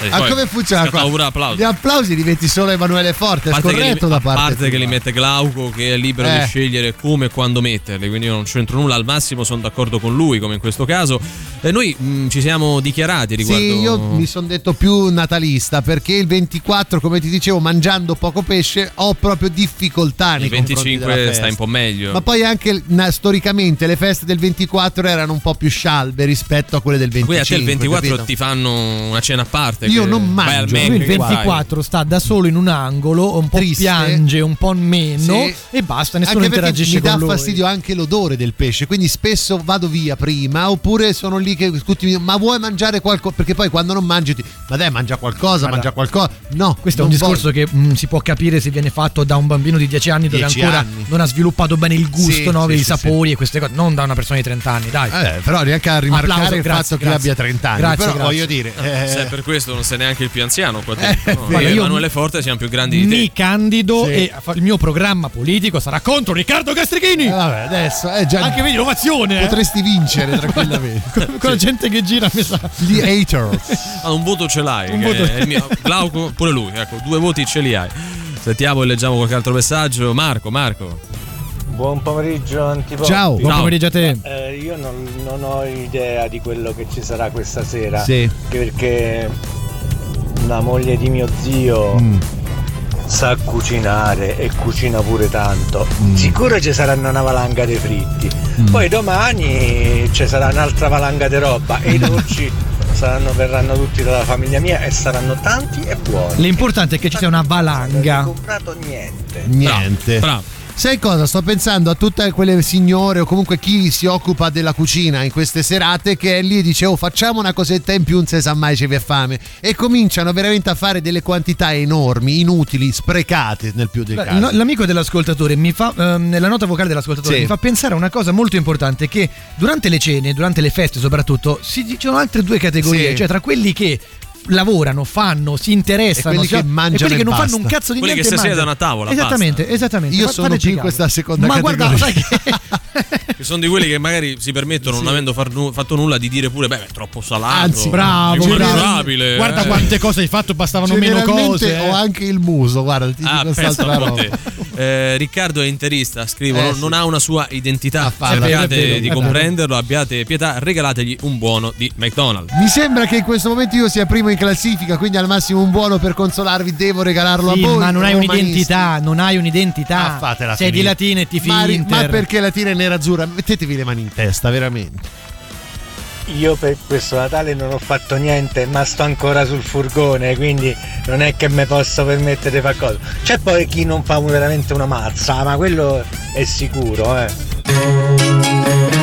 Poi come funziona scatta qua? pure applausi. Gli applausi li metti solo Emanuele Forte, è parte, che li, scorretto da a parte. parte che li mette Glauco che è libero Eh. di scegliere come e quando metterli quindi io non c'entro nulla al massimo sono d'accordo con lui come in questo caso e noi mh, ci siamo dichiarati riguardo Sì, io mi sono detto più natalista perché il 24, come ti dicevo, mangiando poco pesce ho proprio difficoltà nei il confronti 25 della sta un po' meglio Ma poi anche na- storicamente le feste del 24 erano un po' più scialbe rispetto a quelle del 25. qui a te il 24 capito? ti fanno una cena a parte Io che non mangio. Mac, Lui il che fai? 24 sta da solo in un angolo, un po' Triste. piange, un po' meno Sì. e basta, nessuno anche interagisce mi dà con lui. fastidio anche l'odore del pesce, quindi spesso vado via prima oppure sono lì che tutti mi dicono ma vuoi mangiare qualcosa? Perché poi quando non mangi ti ma dai mangia qualcosa, Guarda, mangia qualcosa. No, Questo è un discorso che mh, si può capire se viene fatto da un bambino di 10 anni dove 10 ancora anni. non ha sviluppato bene il gusto, Sì, no, sì, i sì, sapori e queste cose, non da una persona di 30 anni, dai. Eh, però neanche a rimarcare Applauso, il grazie, fatto che grazie. abbia 30 anni. Grazie, però grazie. voglio dire, eh, per questo non sei neanche il più anziano qua dentro no? Guarda, Io e io Emanuele Forte siamo più grandi di te Mi candido Sì. e il mio programma politico sarà contro Riccardo Castrichini. eh, vabbè, adesso è già Anche vedi l'ovazione. eh. potresti vincere tranquillamente. con, con la gente che gira mi sa. Gli haters. Ah, un voto ce l'hai Un voto- è il mio- Glauco pure lui ecco due voti ce li hai sentiamo e leggiamo qualche altro messaggio Marco Marco Buon pomeriggio Antipoppi. Ciao. Buon pomeriggio a te. Eh, io non, non ho idea di quello che ci sarà questa sera. Sì. Perché la moglie di mio zio Mm. sa cucinare e cucina pure tanto. Mm. Sicuro ci saranno una valanga di fritti. Poi domani ci sarà un'altra valanga di roba e i dolci saranno, verranno tutti dalla famiglia mia e saranno tanti e buoni. L'importante è che ci sia una Non ho valanga. comprato niente. Niente. bravo Sai cosa? Sto pensando a tutte quelle signore o comunque chi si occupa della cucina in queste serate che è lì e dice oh facciamo una cosetta in più, non si sa mai ci vi fame e cominciano veramente a fare delle quantità enormi, inutili, sprecate nel più dei Beh, casi. no, L'amico dell'ascoltatore mi fa, ehm, nella nota vocale dell'ascoltatore, Sì. mi fa pensare a una cosa molto importante: che durante le cene, durante le feste soprattutto, si dicono altre due categorie, Sì. cioè tra quelli che lavorano, fanno, si interessano, E quelli si- che mangiano quelli che e non basta. fanno un cazzo di Quelli niente. che e si siedono a tavola, Esattamente, basta. esattamente. Io Fa- sono più in questa seconda Ma guarda, categoria. sai che Che sono di quelli che magari si permettono, non avendo far nu- fatto nulla, di dire pure: Beh, è troppo salato. Anzi, bravo, è bravo. guarda eh. quante cose hai fatto, bastavano meno cose. eh. ho anche il muso, guarda, ti Ah, dico pensa quest'altra un po' roba. te. Eh, Riccardo è interista, scrivo, Eh, non, sì. non ha una sua identità. Affatto. Vero, di vero. comprenderlo, abbiate pietà, regalategli un buono di McDonald's. Mi sembra che in questo momento io sia primo in classifica, quindi al massimo un buono per consolarvi, devo regalarlo Sì, a voi. ma non hai romanisti. un'identità, non hai un'identità. Ah, fatela Sei di finire. Latina e ti ma, ri- Inter. ma perché Latina è nerazzurra? Mettetevi le mani in testa, veramente. Io per questo Natale non ho fatto niente, ma sto ancora sul furgone, quindi non è che mi posso permettere di fare cosa. C'è poi chi non fa veramente una mazza, ma quello è sicuro, eh.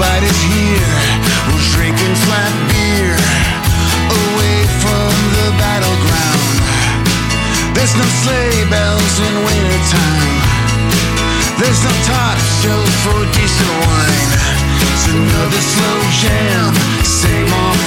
Nobody's here. We're drinking flat beer away from the battleground. There's no sleigh bells in wintertime. There's no top shelf for decent wine. It's another slow jam, same awful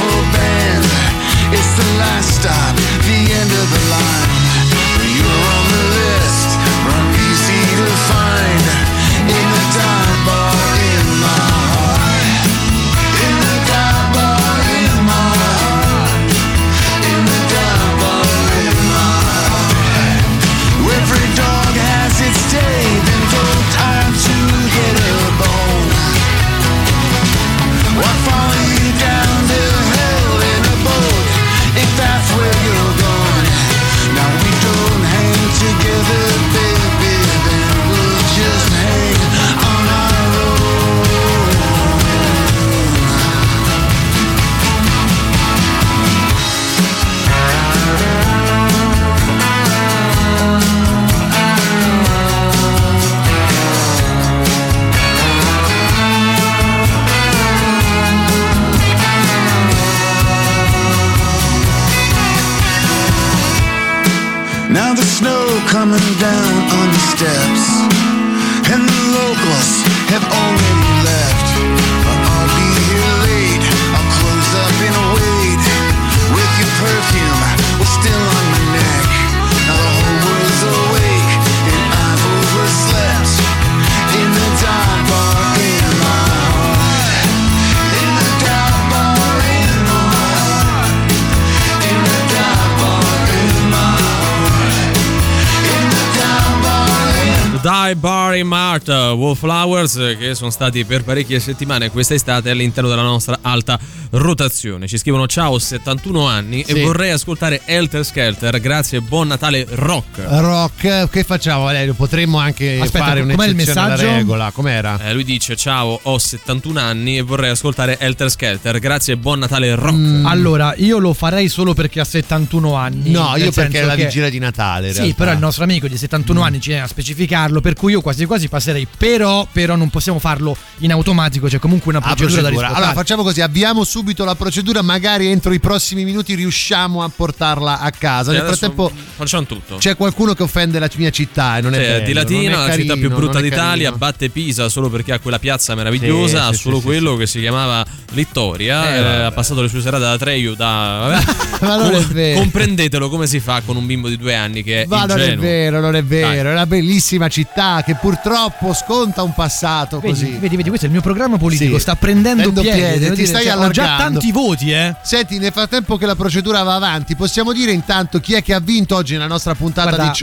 Wallflowers che sono stati per parecchie settimane questa estate all'interno della nostra alta rotazione. Ci scrivono ciao 71 anni Sì. e vorrei ascoltare Helter Skelter, grazie, buon Natale rock. Rock, che facciamo Valerio? Potremmo anche Aspetta, fare un'eccezione alla regola, com'era? Eh, lui dice ciao ho 71 anni e vorrei ascoltare Helter Skelter, grazie, buon Natale rock. Allora, io lo farei solo perché ha 71 anni. No, io perché è la che- vigilia di Natale. in Sì, realtà. però il nostro amico di 71 Mm. anni ci viene a specificarlo, per cui io quasi quasi passerei. Però, però non possiamo farlo in automatico, c'è comunque una Ah, procedura, da procedura. rispettare. Allora facciamo così, avviamo subito la procedura, magari entro i prossimi minuti riusciamo a portarla a casa. Nel frattempo facciamo tutto. c'è qualcuno che offende la mia città e non è Cioè, bello, di Latina, la città più brutta d'Italia, carino. batte Pisa solo perché ha quella piazza meravigliosa, Sì, ha sì, solo sì, quello che si chiamava Littoria, Eh, eh, ha passato le sue serate da Treiu, da... Ma non è vero. Comprendetelo come si fa con un bimbo di due anni che è Ma non è vero, non è vero, Dai. è una bellissima città che purtroppo sconta un passato Vedi, così. vedi, vedi, questo è il mio programma politico, Sì. sta prendendo Prendo piede, piede, ti dire, stai cioè, ho già allargando. tanti voti, eh. Senti, nel frattempo che la procedura va avanti, possiamo dire intanto chi è che ha vinto oggi nella nostra puntata Guarda, di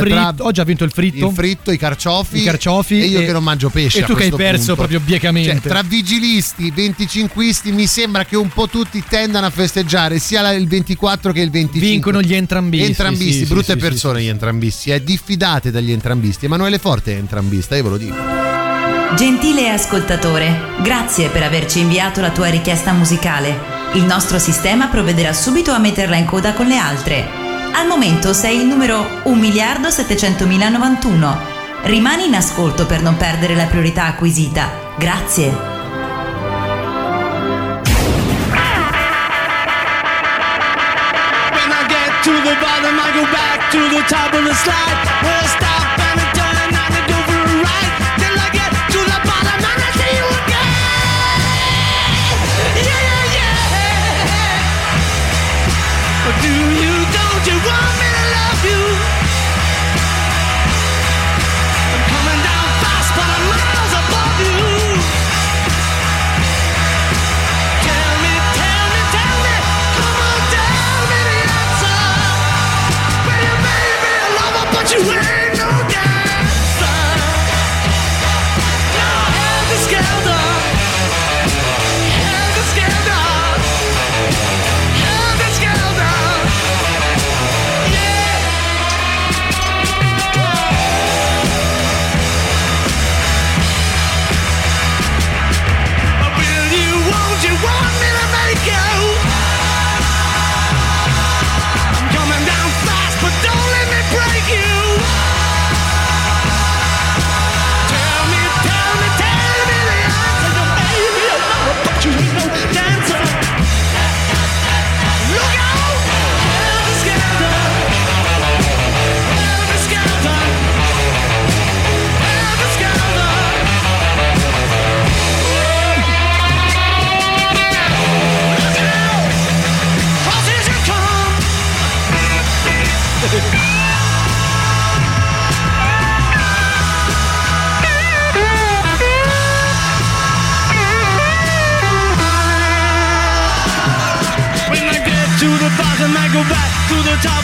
fritto- tra oggi ha vinto il fritto. il fritto, i carciofi, I carciofi e io e- che non mangio pesce. e tu che hai perso punto. proprio biecamente. Cioè, tra vigilisti, 25isti, mi sembra che un po' tutti tendano a festeggiare sia il 24 che il 25. Vincono gli entrambisti. Entrambisti, sì, brutte sì, persone gli entrambisti, eh, diffidate dagli entrambisti. Emanuele Forte è entrambista, io ve lo dico. Gentile ascoltatore, grazie per averci inviato la tua richiesta musicale. Il nostro sistema provvederà subito a metterla in coda con le altre. Al momento sei il numero 1.700.091. Rimani in ascolto per non perdere la priorità acquisita. Grazie. When I get to the bottom, I go back to the top of the slide. You want me to love you?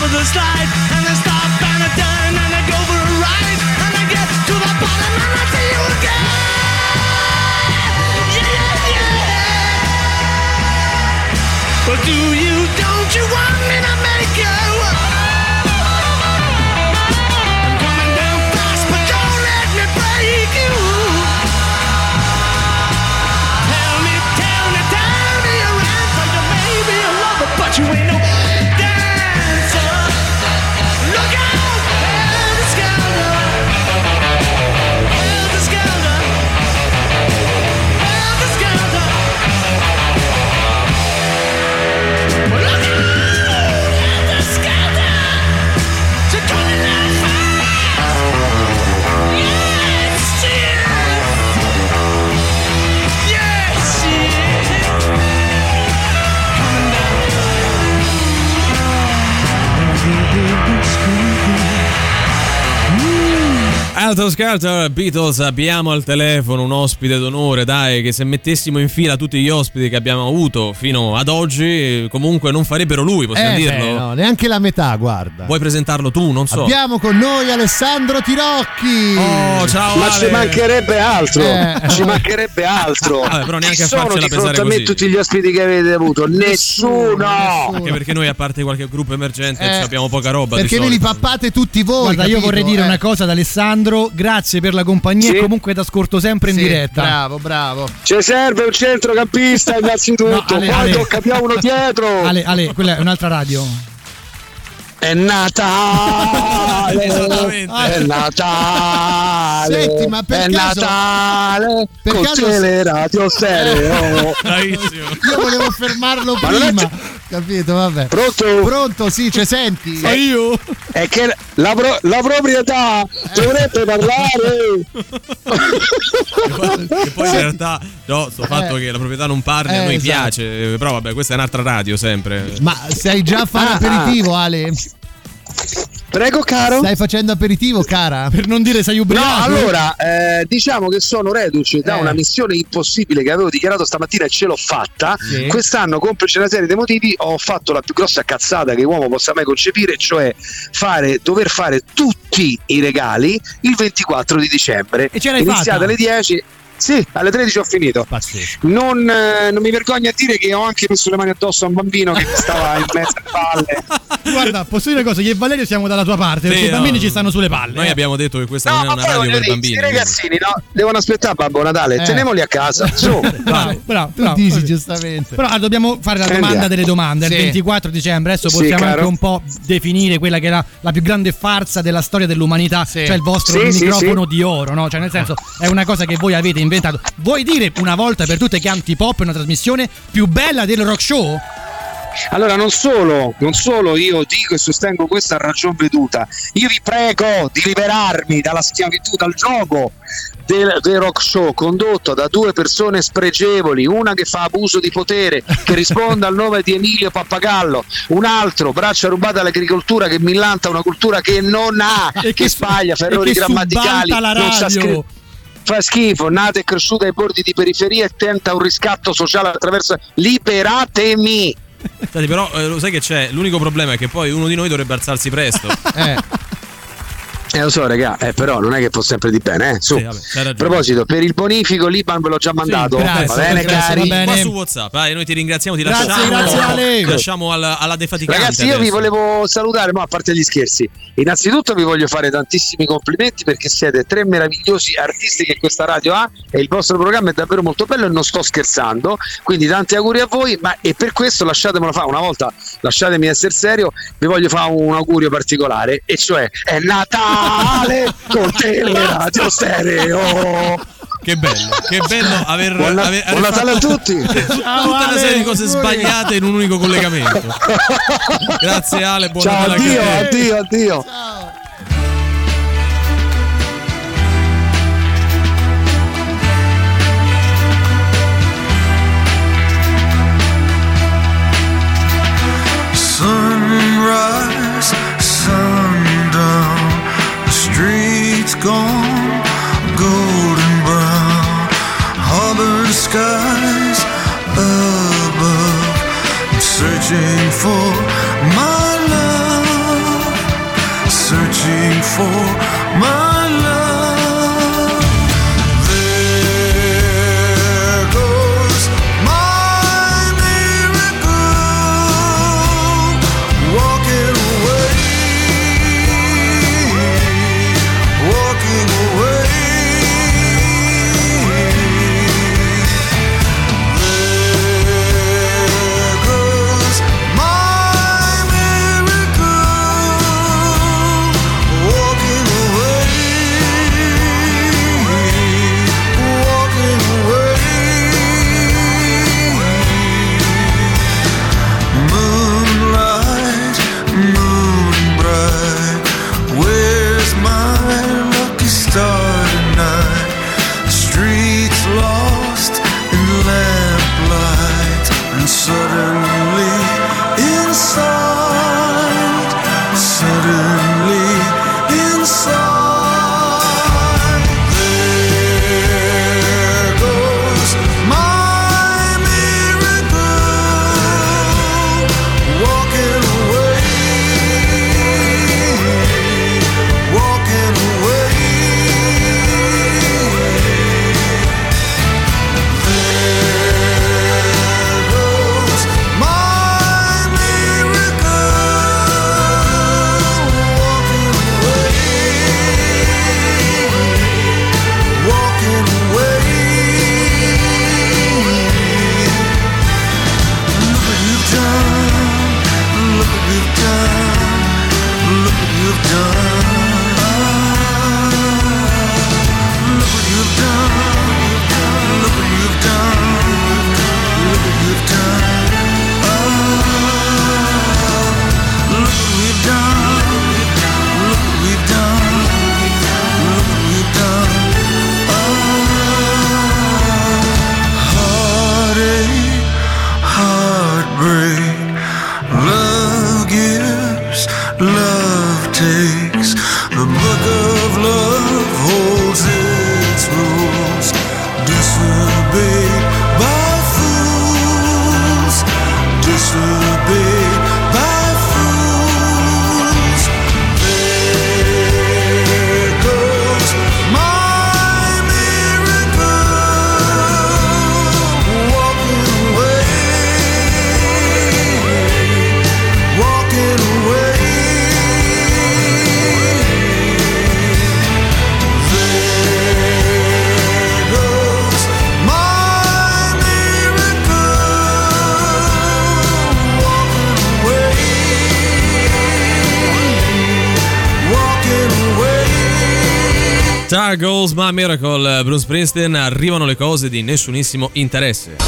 Of the slide, Alto Scarter, Beatles, abbiamo al telefono un ospite d'onore, dai, che se mettessimo in fila tutti gli ospiti che abbiamo avuto fino ad oggi, comunque non farebbero lui, possiamo Eh, dirlo? beh, no, neanche la metà, guarda. Vuoi presentarlo tu? Non so. Abbiamo con noi Alessandro Tirocchi. Oh, ciao Ma ci mancherebbe altro, Eh. ci mancherebbe altro. Vabbè, però neanche Chi a sono farcela di fronte a me tutti gli ospiti che avete avuto? Nessuno. Anche perché noi, a parte qualche gruppo emergente, Eh, abbiamo poca roba. Perché ve li pappate tutti voi. Guarda, io vorrei dire Eh. una cosa ad Alessandro, grazie per la compagnia Sì. e comunque ti ascolto sempre in Sì, diretta. Bravo, bravo. Ci serve un centrocampista innanzitutto, No, Ale, poi Ale. tocca uno dietro. Ale, Ale, quella è un'altra radio. È Natale, Esattamente. è Natale, Senti, ma per è caso- Natale per con caso- teleradio stereo. Bravissimo. Io volevo fermarlo Ma prima. Capito, vabbè. Pronto? Pronto, sì, ci senti? Sono io? È che la, pro- la proprietà dovrebbe parlare. E poi in realtà, no, sto fatto che la proprietà non parli a Eh, noi esatto. piace, però vabbè, questa è un'altra radio sempre. Ma sai già fare Ah, aperitivo, Ale? Prego, caro. Stai facendo aperitivo, cara? Per non dire sei No, ubriaco. allora, eh, diciamo che sono reduce da Eh. una missione impossibile che avevo dichiarato stamattina e ce l'ho fatta. Sì. Quest'anno, complice una serie di motivi, ho fatto la più grossa cazzata che uomo possa mai concepire, cioè fare, dover fare tutti i regali il 24 di dicembre. E ce l'hai Iniziate fatta? alle 10. Sì, alle 13 ho finito. Non, eh, non mi vergogno a dire che ho anche messo le mani addosso a un bambino che mi stava in mezzo alle palle. Guarda, posso dire una cosa? Io e Valerio siamo dalla tua parte, perché Sì, i bambini no. ci stanno sulle palle. Noi eh. abbiamo detto che questa No, non è una radio per dire, bambini. i ragazzini no, devono aspettare Babbo Natale, Eh. teniamoli a casa. Su. Bravo, bravo, bravo. dici giustamente. Però ah, dobbiamo fare la Andiamo. domanda delle domande. Sì. Il 24 dicembre, adesso Sì, possiamo caro. anche un po' definire quella che è la, la più grande farsa della storia dell'umanità, Sì. cioè il vostro Sì, sì, microfono sì. di oro, no? Cioè, nel senso, è una cosa che voi avete inventato. Vuoi dire una volta per tutte che Antipop è una trasmissione più bella del rock show? Allora, non solo, non solo io dico e sostengo questa ragion veduta, io vi prego di liberarmi dalla schiavitù, dal gioco del, del rock show condotto da due persone spregevoli, una che fa abuso di potere, che risponde al nome di Emilio Pappagallo, un altro braccia rubate all'agricoltura che millanta una cultura che non ha, E che, che- sbaglia, errori grammaticali, non sa scrivere. Fa schifo, nata e cresciuta ai bordi di periferia e tenta un riscatto sociale attraverso. Liberatemi! Senti, però eh, lo sai che c'è? L'unico problema è che poi uno di noi dovrebbe alzarsi presto. Eh. Eh lo so, raga, eh, però non è che può sempre di bene, eh. Su. Sì, vabbè, A proposito, per il bonifico l'Iban ve l'ho già mandato. grazie, va bene, grazie, cari? va bene. Qua su WhatsApp, eh, noi ti ringraziamo, ti Grazie, lasciamo. grazie, Ale. Ti lasciamo alla, alla defaticante. Ragazzi, io vi adesso. volevo salutare, ma a parte gli scherzi, innanzitutto vi voglio fare tantissimi complimenti perché siete tre meravigliosi artisti che questa radio ha e il vostro programma è davvero molto bello e non sto scherzando, quindi tanti auguri a voi, ma e per questo lasciatemelo fare una volta, lasciatemi essere serio, vi voglio fare un augurio particolare e cioè è Natale con teleradio stereo. Che bello, che bello aver, Buon, aver, a tutti! tutta una serie di cose sbagliate in un unico collegamento. Grazie Ale, buon Ciao, Natale addio, a te. addio, addio. stars above. I'm searching for my love, searching for my. There goes my miracle, Bruce Springsteen, arrivano le cose di nessunissimo interesse.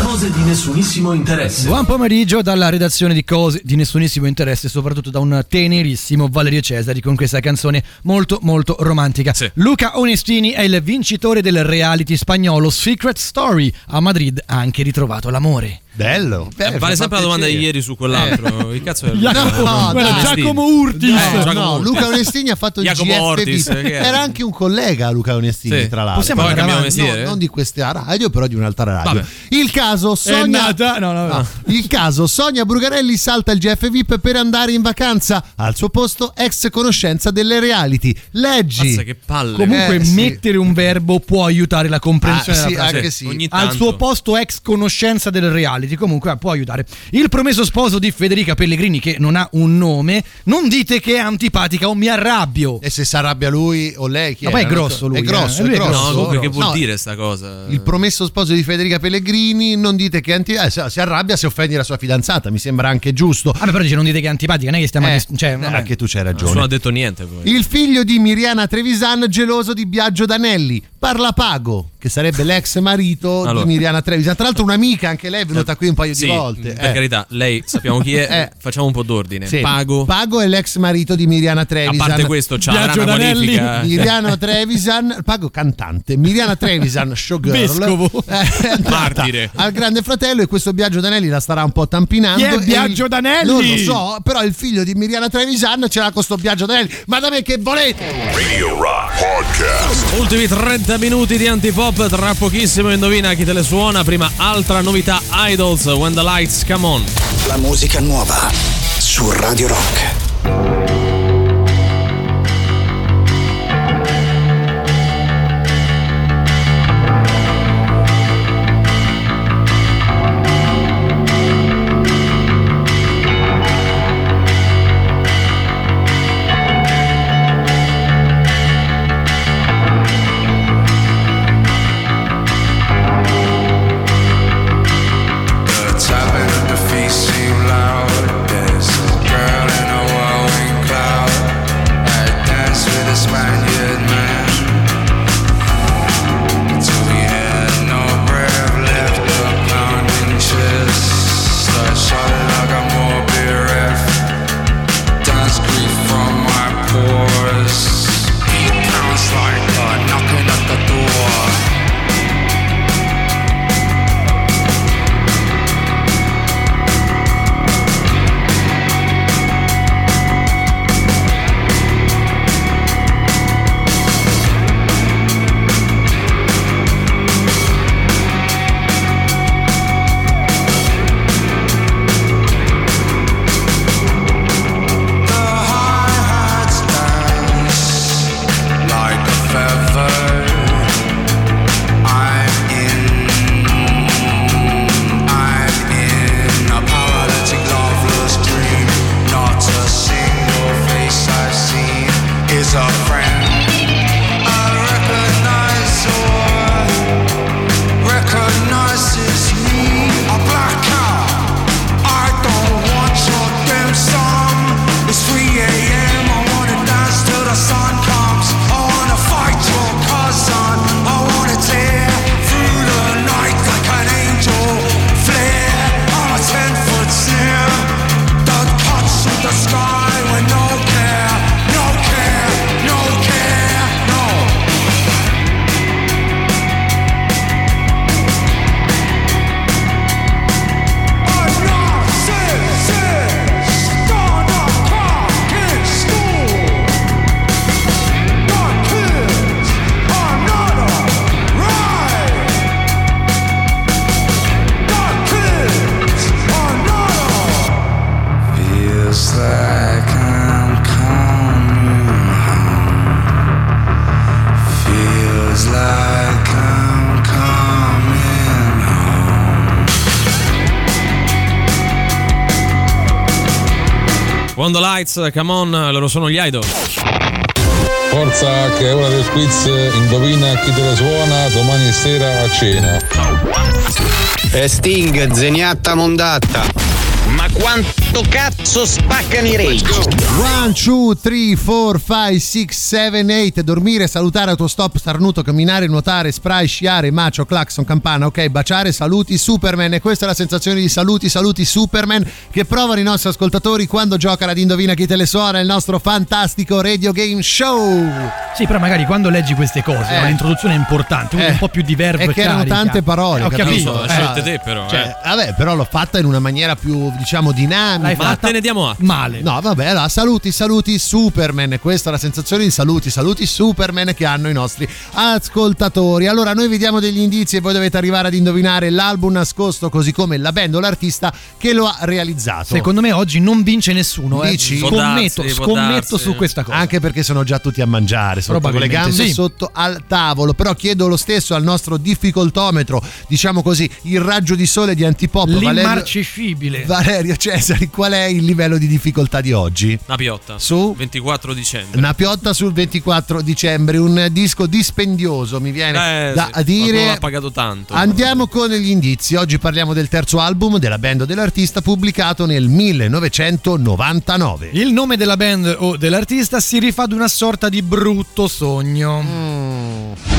Cose di nessunissimo interesse. Buon pomeriggio dalla redazione di Cose di nessunissimo interesse, soprattutto da un tenerissimo Valerio Cesari con questa canzone molto molto romantica. Luca Onestini è il vincitore del reality spagnolo Secret Story. A Madrid ha anche ritrovato l'amore. Bello. Eh, vale sempre la domanda di ieri su quell'altro. Che cazzo è? Jacopo- no, dai. Giacomo Urtis. No, Giacomo no, Urtis. Luca Onestini ha fatto il Jacopo Ortis? Era anche un collega Luca Onestini, Sì. tra l'altro. Possiamo Poi cambiamo No, non di questa radio, però di un'altra radio. Vabbè. Il caso Sonia nata- no, no, no. No. Il caso Sonia Brugarelli salta il GF VIP per andare in vacanza. Al suo posto ex conoscenza delle reality. Leggi. Mazza, che palle. Comunque, Eh, sì. mettere un verbo può aiutare la comprensione Ah, sì, della frase. anche sì. Ogni Al suo posto ex conoscenza del reality, comunque ah, può aiutare. Il promesso sposo di Federica Pellegrini, che non ha un nome, non dite che è antipatica o mi arrabbio. E se si arrabbia lui o lei? Chi Ma poi è era? grosso lui, È grosso, eh. Lui è è grosso. No, comunque che vuol No, dire sta cosa? Il promesso sposo di Federica Pellegrini, non dite che è anti- eh, si si arrabbia se offendi la sua fidanzata, mi sembra anche giusto. Ah, beh, però dice non dite che è antipatica, non è che stiamo... Eh, cioè, eh, vabbè. anche tu c'hai Nessuno ha ragione. detto niente poi. Il figlio di Miriana Trevisan geloso di Biagio Danelli, parla pago, che sarebbe l'ex marito Allora. di Miriana Trevisan. Tra l'altro un'amica, anche lei è venuta qui un paio Sì, di volte. per Eh. carità, lei sappiamo chi è, Eh. facciamo un po' d'ordine. Sì. Pago. Pago è l'ex marito di Miriana A Trevisan. parte questo, c'ha Biagio una Danelli. qualifica. Miriana Trevisan, Pago cantante, Miriana Trevisan showgirl, Vescovo. Eh, Martire. al Grande Fratello e questo Biagio Danelli la starà un po' tampinando. Chi è Biagio Danelli? Non lo so, però il figlio di Miriana Trevisan ce l'ha con sto Biagio Danelli. Ma da me che volete? Radio Rock Podcast. Ultimi 30 30 minuti di antipop, tra pochissimo indovina chi te le suona. Prima altra novità Idols, When the Lights Come On. La musica nuova su Radio Rock. The Lights Come On, loro sono gli Idols. Forza che è ora del quiz, indovina chi te la suona domani sera a cena. E Sting, zeniatta mondatta. Ma quanto cazzo spaccano i rage? 1, 2, 3, 4, 5, 6, 7, 8 Dormire, salutare, autostop, starnuto, camminare, nuotare, spray, sciare, macio, clacson, campana Ok, baciare, saluti, Superman E questa è la sensazione di saluti, saluti, Superman Che provano i nostri ascoltatori quando giocano ad Indovina chi te le suona Il nostro fantastico radio game show Sì, però magari quando leggi queste cose, Eh. no, l'introduzione è importante, Eh. un po' più di verbo e che erano carica. tante parole, Eh, ho capito? capito. Eh, Scelte te però, Cioè, eh. vabbè, però l'ho fatta in una maniera più, diciamo, dinamica. L'hai fatta te ne diamo atto. male. No, vabbè, allora, saluti, saluti Superman. Questa è la sensazione di saluti, saluti Superman che hanno i nostri ascoltatori. Allora, noi vediamo degli indizi e voi dovete arrivare ad indovinare l'album nascosto, così come la band o l'artista che lo ha realizzato. Secondo me oggi non vince nessuno, eh. Dici? Scommetto, Può darsi, scommetto su questa cosa. Anche perché sono già tutti a mangiare sotto con le Probabilmente gambe sì. sotto al tavolo. Però chiedo lo stesso al nostro difficoltometro, diciamo così, il raggio di sole di antipop Valerio, L'immarcescibile. Valerio Cesari. Qual è il livello di difficoltà di oggi? Una piotta. Su? 24 dicembre. Una piotta sul 24 dicembre, un disco dispendioso, mi viene Eh, da sì, dire. l'ha pagato tanto. Andiamo con gli indizi. Oggi parliamo del terzo album della band o dell'artista pubblicato nel 1999. Il nome della band o dell'artista si rifà ad una sorta di brutto sogno. Mm.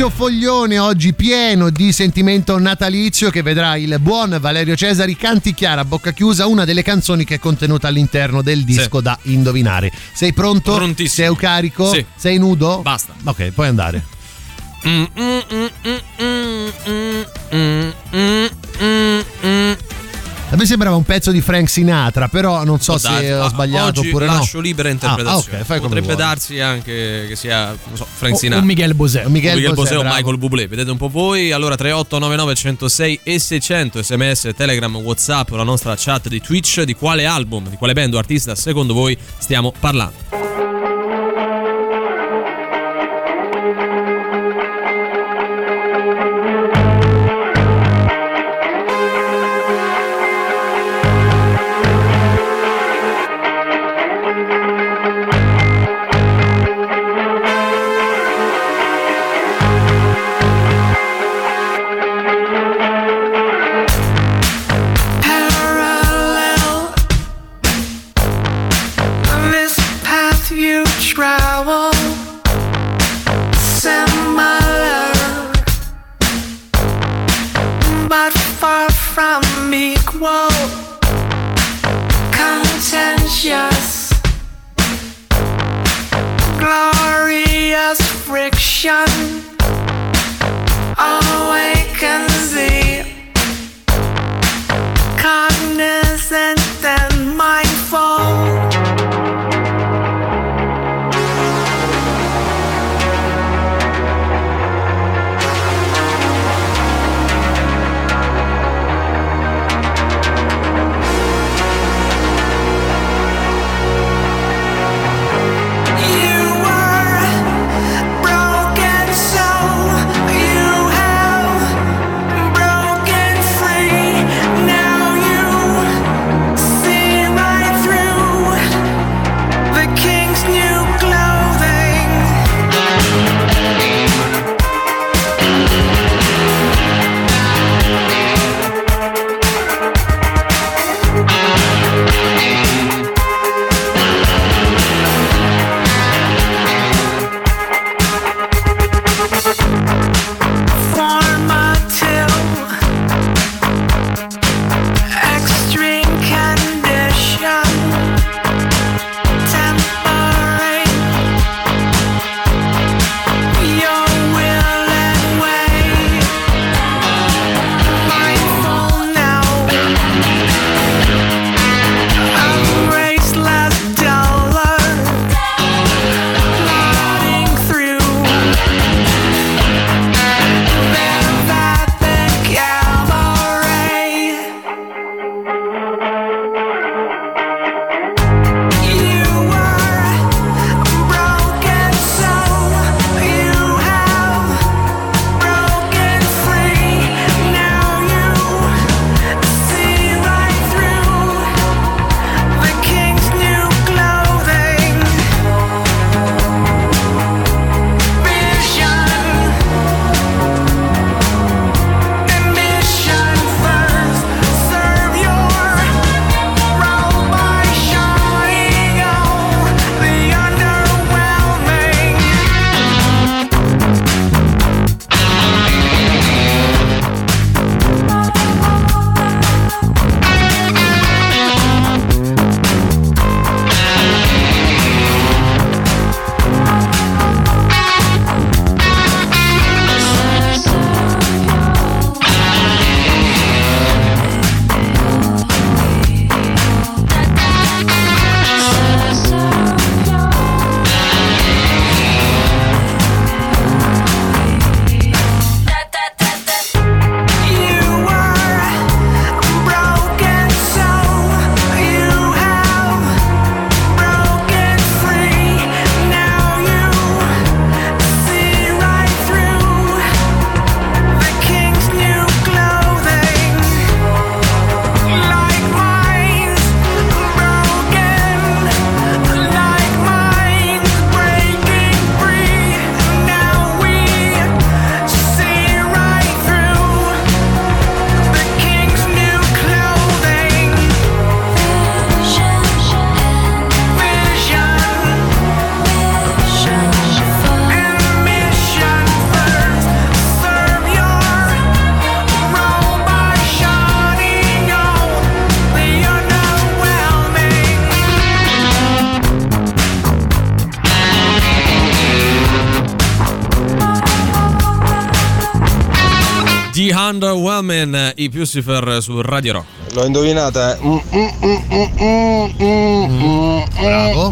Maurizio Foglione oggi pieno di sentimento natalizio che vedrà il buon Valerio Cesari canticchiare a bocca chiusa una delle canzoni che è contenuta all'interno del disco da indovinare. Sei pronto? Prontissimo. Sei carico? Sì. Sei nudo? Basta. Ok, puoi andare. Mm, mm, mm, A me sembrava un pezzo di Frank Sinatra, però non so Può se darsi. ho Ah, sbagliato oggi oppure no. lascio libera interpretazione. Ah, ok, fai come Potrebbe darsi anche che sia, non so, Frank O- Sinatra. o Miguel Bosé. O Miguel Miguel Bosé, Bosé o. Michael Bublé, vedete un po' voi. Allora 3899 106 e 600 sms, telegram, whatsapp, la nostra chat di Twitch. Di quale album, di quale band o artista secondo voi stiamo parlando? Underwhelming, i Pucifer su Radio Rock. L'ho indovinata. Mm, Bravo.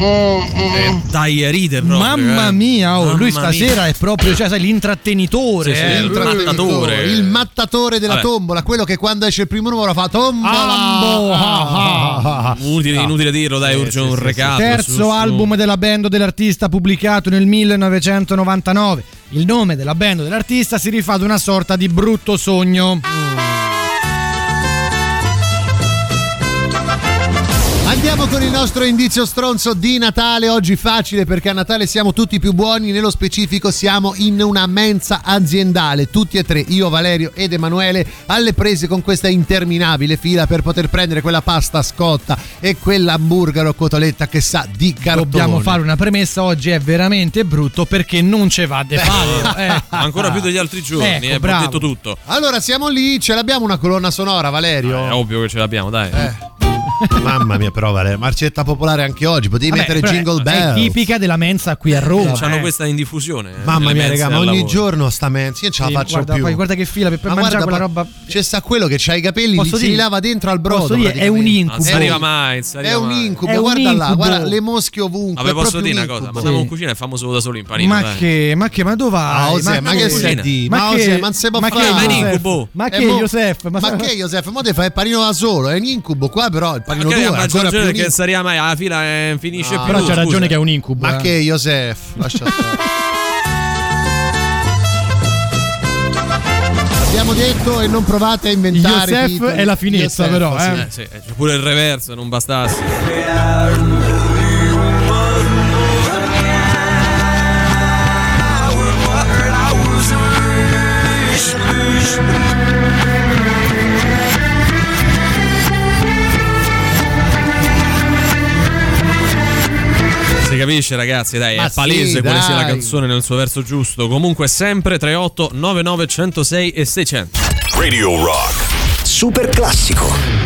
Dai, ride proprio. Mamma eh. mia, oh, lui Mamma stasera è proprio, cioè, sai, l'intrattenitore. Sì, sì, eh. il mattatore. Il mattatore della Vabbè. tombola, quello che quando esce il primo numero fa tombola. Ambo, ah, ah, ah. Inutile, inutile dirlo, dai, Sì, urge sì, un sì, recap. Terzo su- su- album della band dell'artista pubblicato nel 1999. Il nome della band dell'artista si rifà ad una sorta di brutto sogno. Andiamo con il nostro indizio stronzo di Natale, oggi facile perché a Natale siamo tutti più buoni, nello specifico siamo in una mensa aziendale, tutti e tre, io, Valerio ed Emanuele, alle prese con questa interminabile fila per poter prendere quella pasta scotta e quell'hamburger o cotoletta che sa di cartone. Dobbiamo fare una premessa, oggi è veramente brutto perché non ce va de fare. Eh. Ancora più degli altri giorni, Ecco, eh, detto tutto. Allora siamo lì, ce l'abbiamo una colonna sonora, Valerio? È ovvio che ce l'abbiamo, dai. Mamma mia, però, Valerio, marcetta popolare anche oggi, potevi Vabbè, mettere però Jingle è Bells. tipica della mensa qui a Roma. C'hanno eh. questa in diffusione. eh, Mamma mia, raga, ma ogni lavoro. giorno sta mensa, io non ce la Sì, faccio guarda, più. poi guarda che fila per Ma mangiare guarda, quella ma roba. C'è sta quello che c'ha i capelli, Posso li si dire- lava dentro al brodo. dire, è un incubo. Non si arriva mai, si È un incubo, È un guarda là, incubo. guarda le mosche ovunque. Vabbè, è posso dire un una cosa? Ma andiamo in cucina e famo solo da solo in panino. Ma che, ma che, ma dove vai? Ah, ma che sei di? Ma Ose, ma si può ma fare. che, Ma è un Joseph? incubo. Ma Eh, che, Joseph? Ma, che, Joseph? Ma te fai il panino da solo, è un incubo qua, però il è maggior ancora più che saria mai alla fila eh, finisce Ah, più. Però c'ha scusa. ragione che è un incubo. Ma eh. che, Joseph? Lascia stare. Abbiamo detto e non provate a inventare. Joseph titoli. è la finezza, però, sì. eh. Eh, sì, eh, c'è pure il reverso, non bastasse. Capisce ragazzi, dai, Ma è palese sì, quale sia la canzone nel suo verso giusto. Comunque sempre 38 99 106 e 600. Radio Rock. Super classico.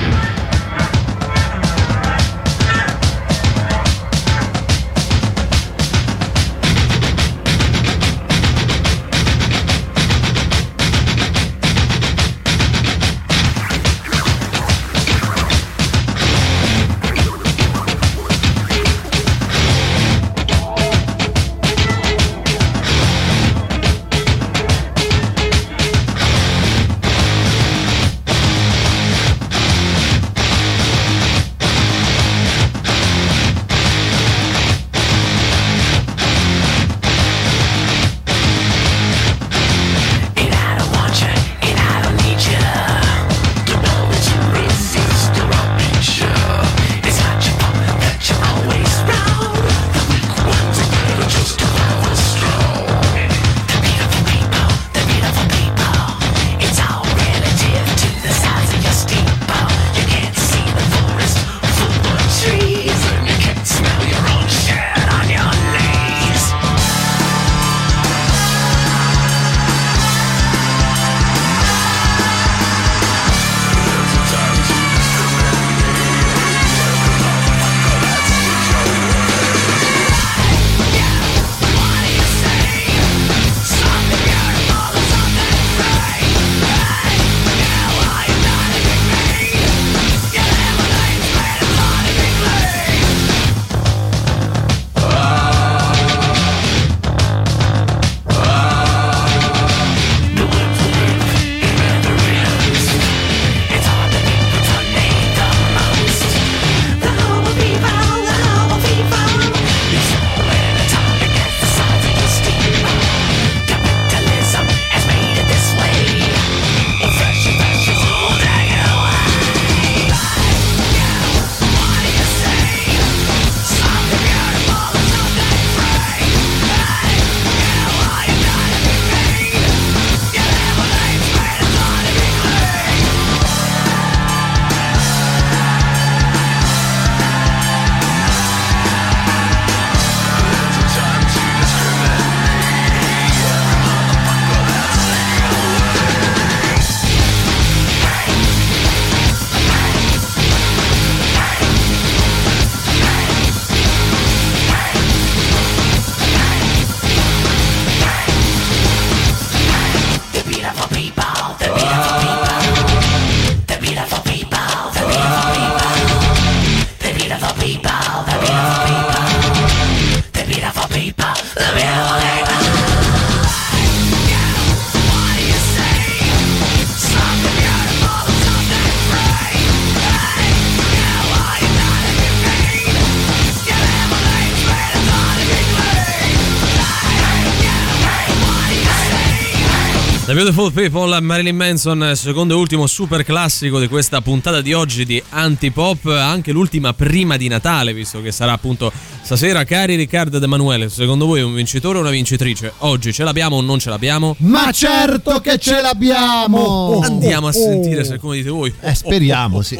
Beautiful People, Marilyn Manson, secondo e ultimo super classico di questa puntata di oggi di Antipop, anche l'ultima prima di Natale, visto che sarà appunto stasera. Cari Riccardo ed Emanuele, secondo voi un vincitore o una vincitrice? Oggi ce l'abbiamo o non ce l'abbiamo? Ma certo che ce l'abbiamo! Oh, Andiamo a Oh, sentire oh. se come dite voi. Eh, speriamo, sì.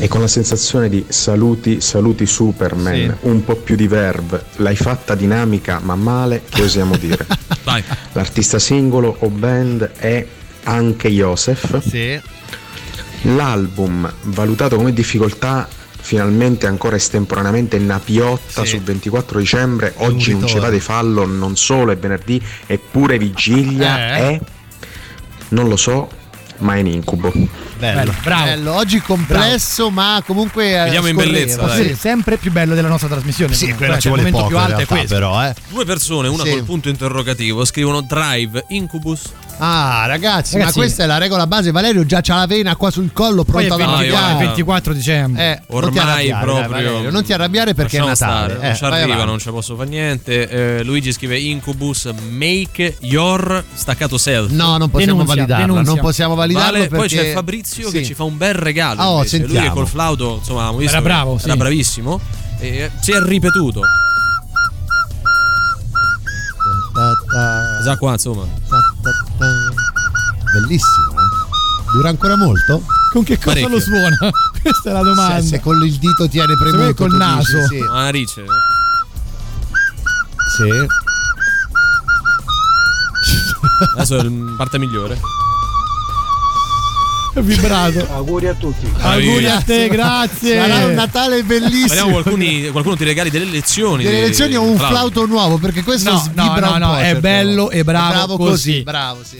E con la sensazione di saluti, saluti Superman, Sì. un po' più di verb, l'hai fatta dinamica ma male, che osiamo dire. L'artista singolo o band è anche Joseph. Sì. L'album, valutato come difficoltà, finalmente ancora estemporaneamente Napiotta Sì. sul 24 dicembre, oggi non ritorno. va di fallo, non solo è venerdì, eppure vigilia, Eh? è... Non lo so, ma è in incubo. Bello, bravo. bello. Oggi complesso, ma comunque. eh, Vediamo in bellezza, dire, sempre più bello della nostra trasmissione. Sì, quello eh, ci cioè, vuole il momento poco più alto è questo. però, eh. Due persone, una Sì. col punto interrogativo, scrivono Drive Incubus. Ah, ragazzi, ma Ragazzi- questa è la regola base. Valerio già c'ha la vena qua sul collo Poi è pronta da 24, arrabbiare. 24 dicembre. Eh, non Ormai arrabbiare, proprio. dai, Valerio, non ti arrabbiare perché Lasciamo è Natale. stare, Eh, non ci arriva, avanti. non ci posso fare niente. Eh, Luigi scrive Incubus Make Your staccato self. No, non possiamo Denunzia, validarla. denunzia. Non possiamo validarlo Vale, poi perché... c'è Fabrizio Sì. che ci fa un bel regalo. Ah, oh, invece. Lui che sentiamo. col flauto, insomma, visto Era bravo, Era sì. bravissimo. E si è ripetuto. Già qua, insomma. Bellissimo, eh? Dura ancora molto? Con che cosa Parecchio. lo suona? Questa è la domanda. Se, se con il dito tiene premuto col tu dici, naso. Sì. La narice. Sì. Adesso è la parte migliore. Vibrato. Auguri a tutti. Auguri a te, grazie. Sarà un Natale bellissimo. qualcuni- qualcuno ti regali delle lezioni. Delle lezioni o un flauto nuovo perché questo No, no, no, un no, è certe bello e bravo così. così. Bravo, sì.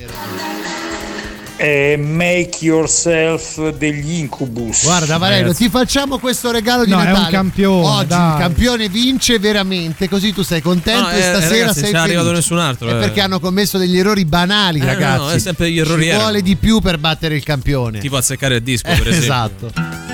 Hai ragione. E make yourself degli incubus. Guarda Valerio, ti facciamo questo regalo di No, è Natale. un campione, Oggi dai. il campione vince veramente, così tu sei contento No, e eh, stasera ragazzi, sei non è arrivato nessun altro, È eh. perché hanno commesso degli errori banali, Eh, no, ragazzi. no, è sempre gli errori Ci erano. vuole di più per battere il campione. Tipo azzeccare il disco, Eh, per esempio. esatto.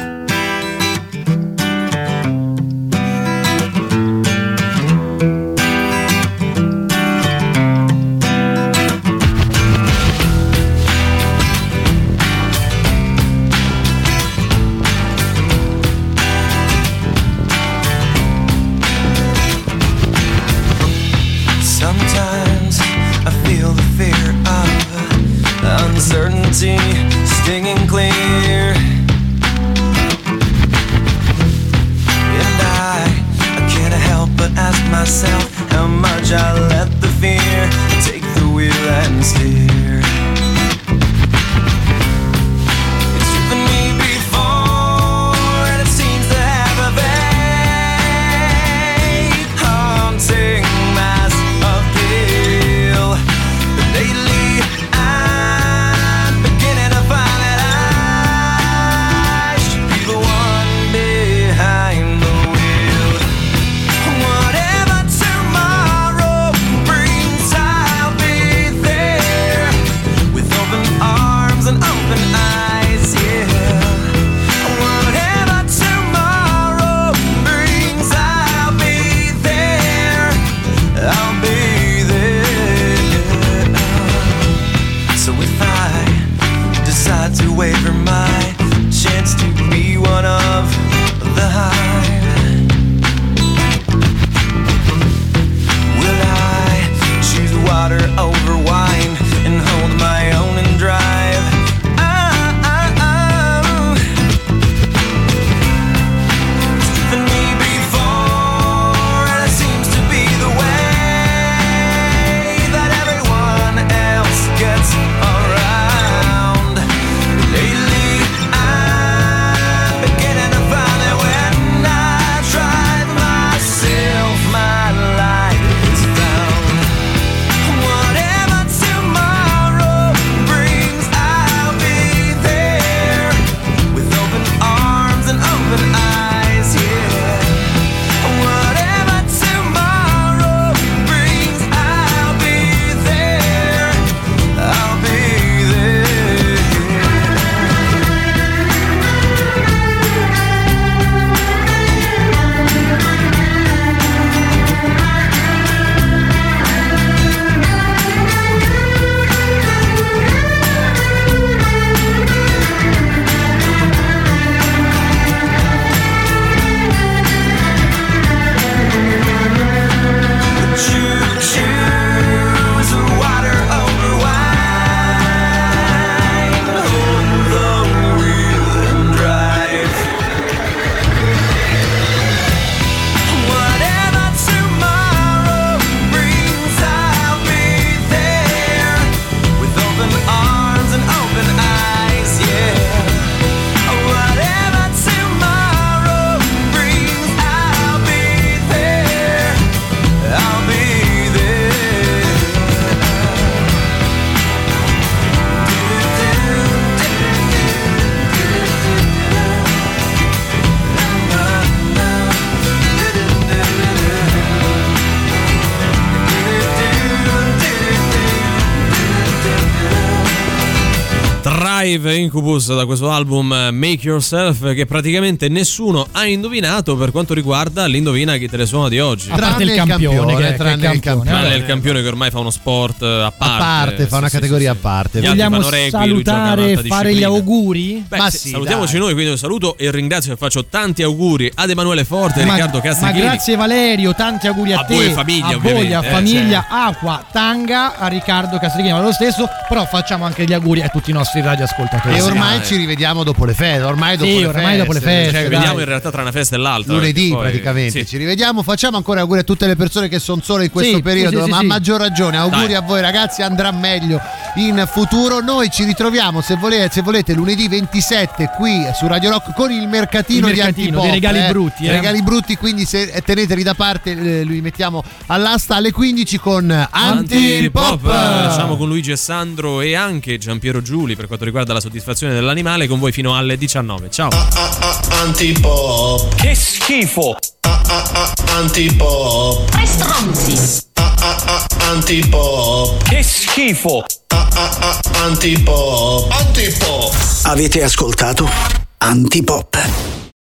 Incubus da questo album eh, Make Yourself che praticamente nessuno ha indovinato per quanto riguarda l'indovina chi te le suona di oggi. A parte il Tranne il campione, campione, che- è tranne il campione. Tranne il campione che ormai fa uno sport eh, a parte. A parte, fa una Sì, categoria sì, a parte. Gli Vogliamo salutare e fare gli auguri? Beh, Ma sì, salutiamoci dai. noi, quindi io saluto e ringrazio e faccio tanti auguri ad Emanuele Forte e Riccardo ma Castrichini. grazie Valerio, tanti auguri a, A te, voi e famiglia, a voi, a eh, famiglia, Acqua, Tanga, a Riccardo Castrichini, ma lo stesso, però facciamo anche gli auguri a tutti i nostri radioascoltatori. E ormai dai. ci rivediamo dopo le feste. Ormai dopo Sì, le ormai feste. dopo le feste, Cioè, Ci vediamo in realtà tra una festa e l'altra. Lunedì poi- praticamente sì. ci rivediamo. Facciamo ancora auguri a tutte le persone che sono sole in questo Sì, periodo, sì, sì, ma sì. a maggior ragione auguri Dai. a voi ragazzi, andrà meglio in futuro. Noi ci ritroviamo se volete, se volete lunedì 27 qui su Radio Rock con il mercatino, Il di mercatino, Antipop. dei regali eh. brutti, eh. Regali brutti, quindi se eh, teneteli da parte eh, li mettiamo all'asta alle 15 con Antipop. Antipop lasciamo con Luigi e Sandro e anche Giampiero Giuli per quanto riguarda la soddisfazione dell'animale con voi fino alle 19 ciao Antipop. Che schifo. Antipop. Tre stronzi. Antipop. Che schifo. Antipop. Antipop. Avete ascoltato Antipop.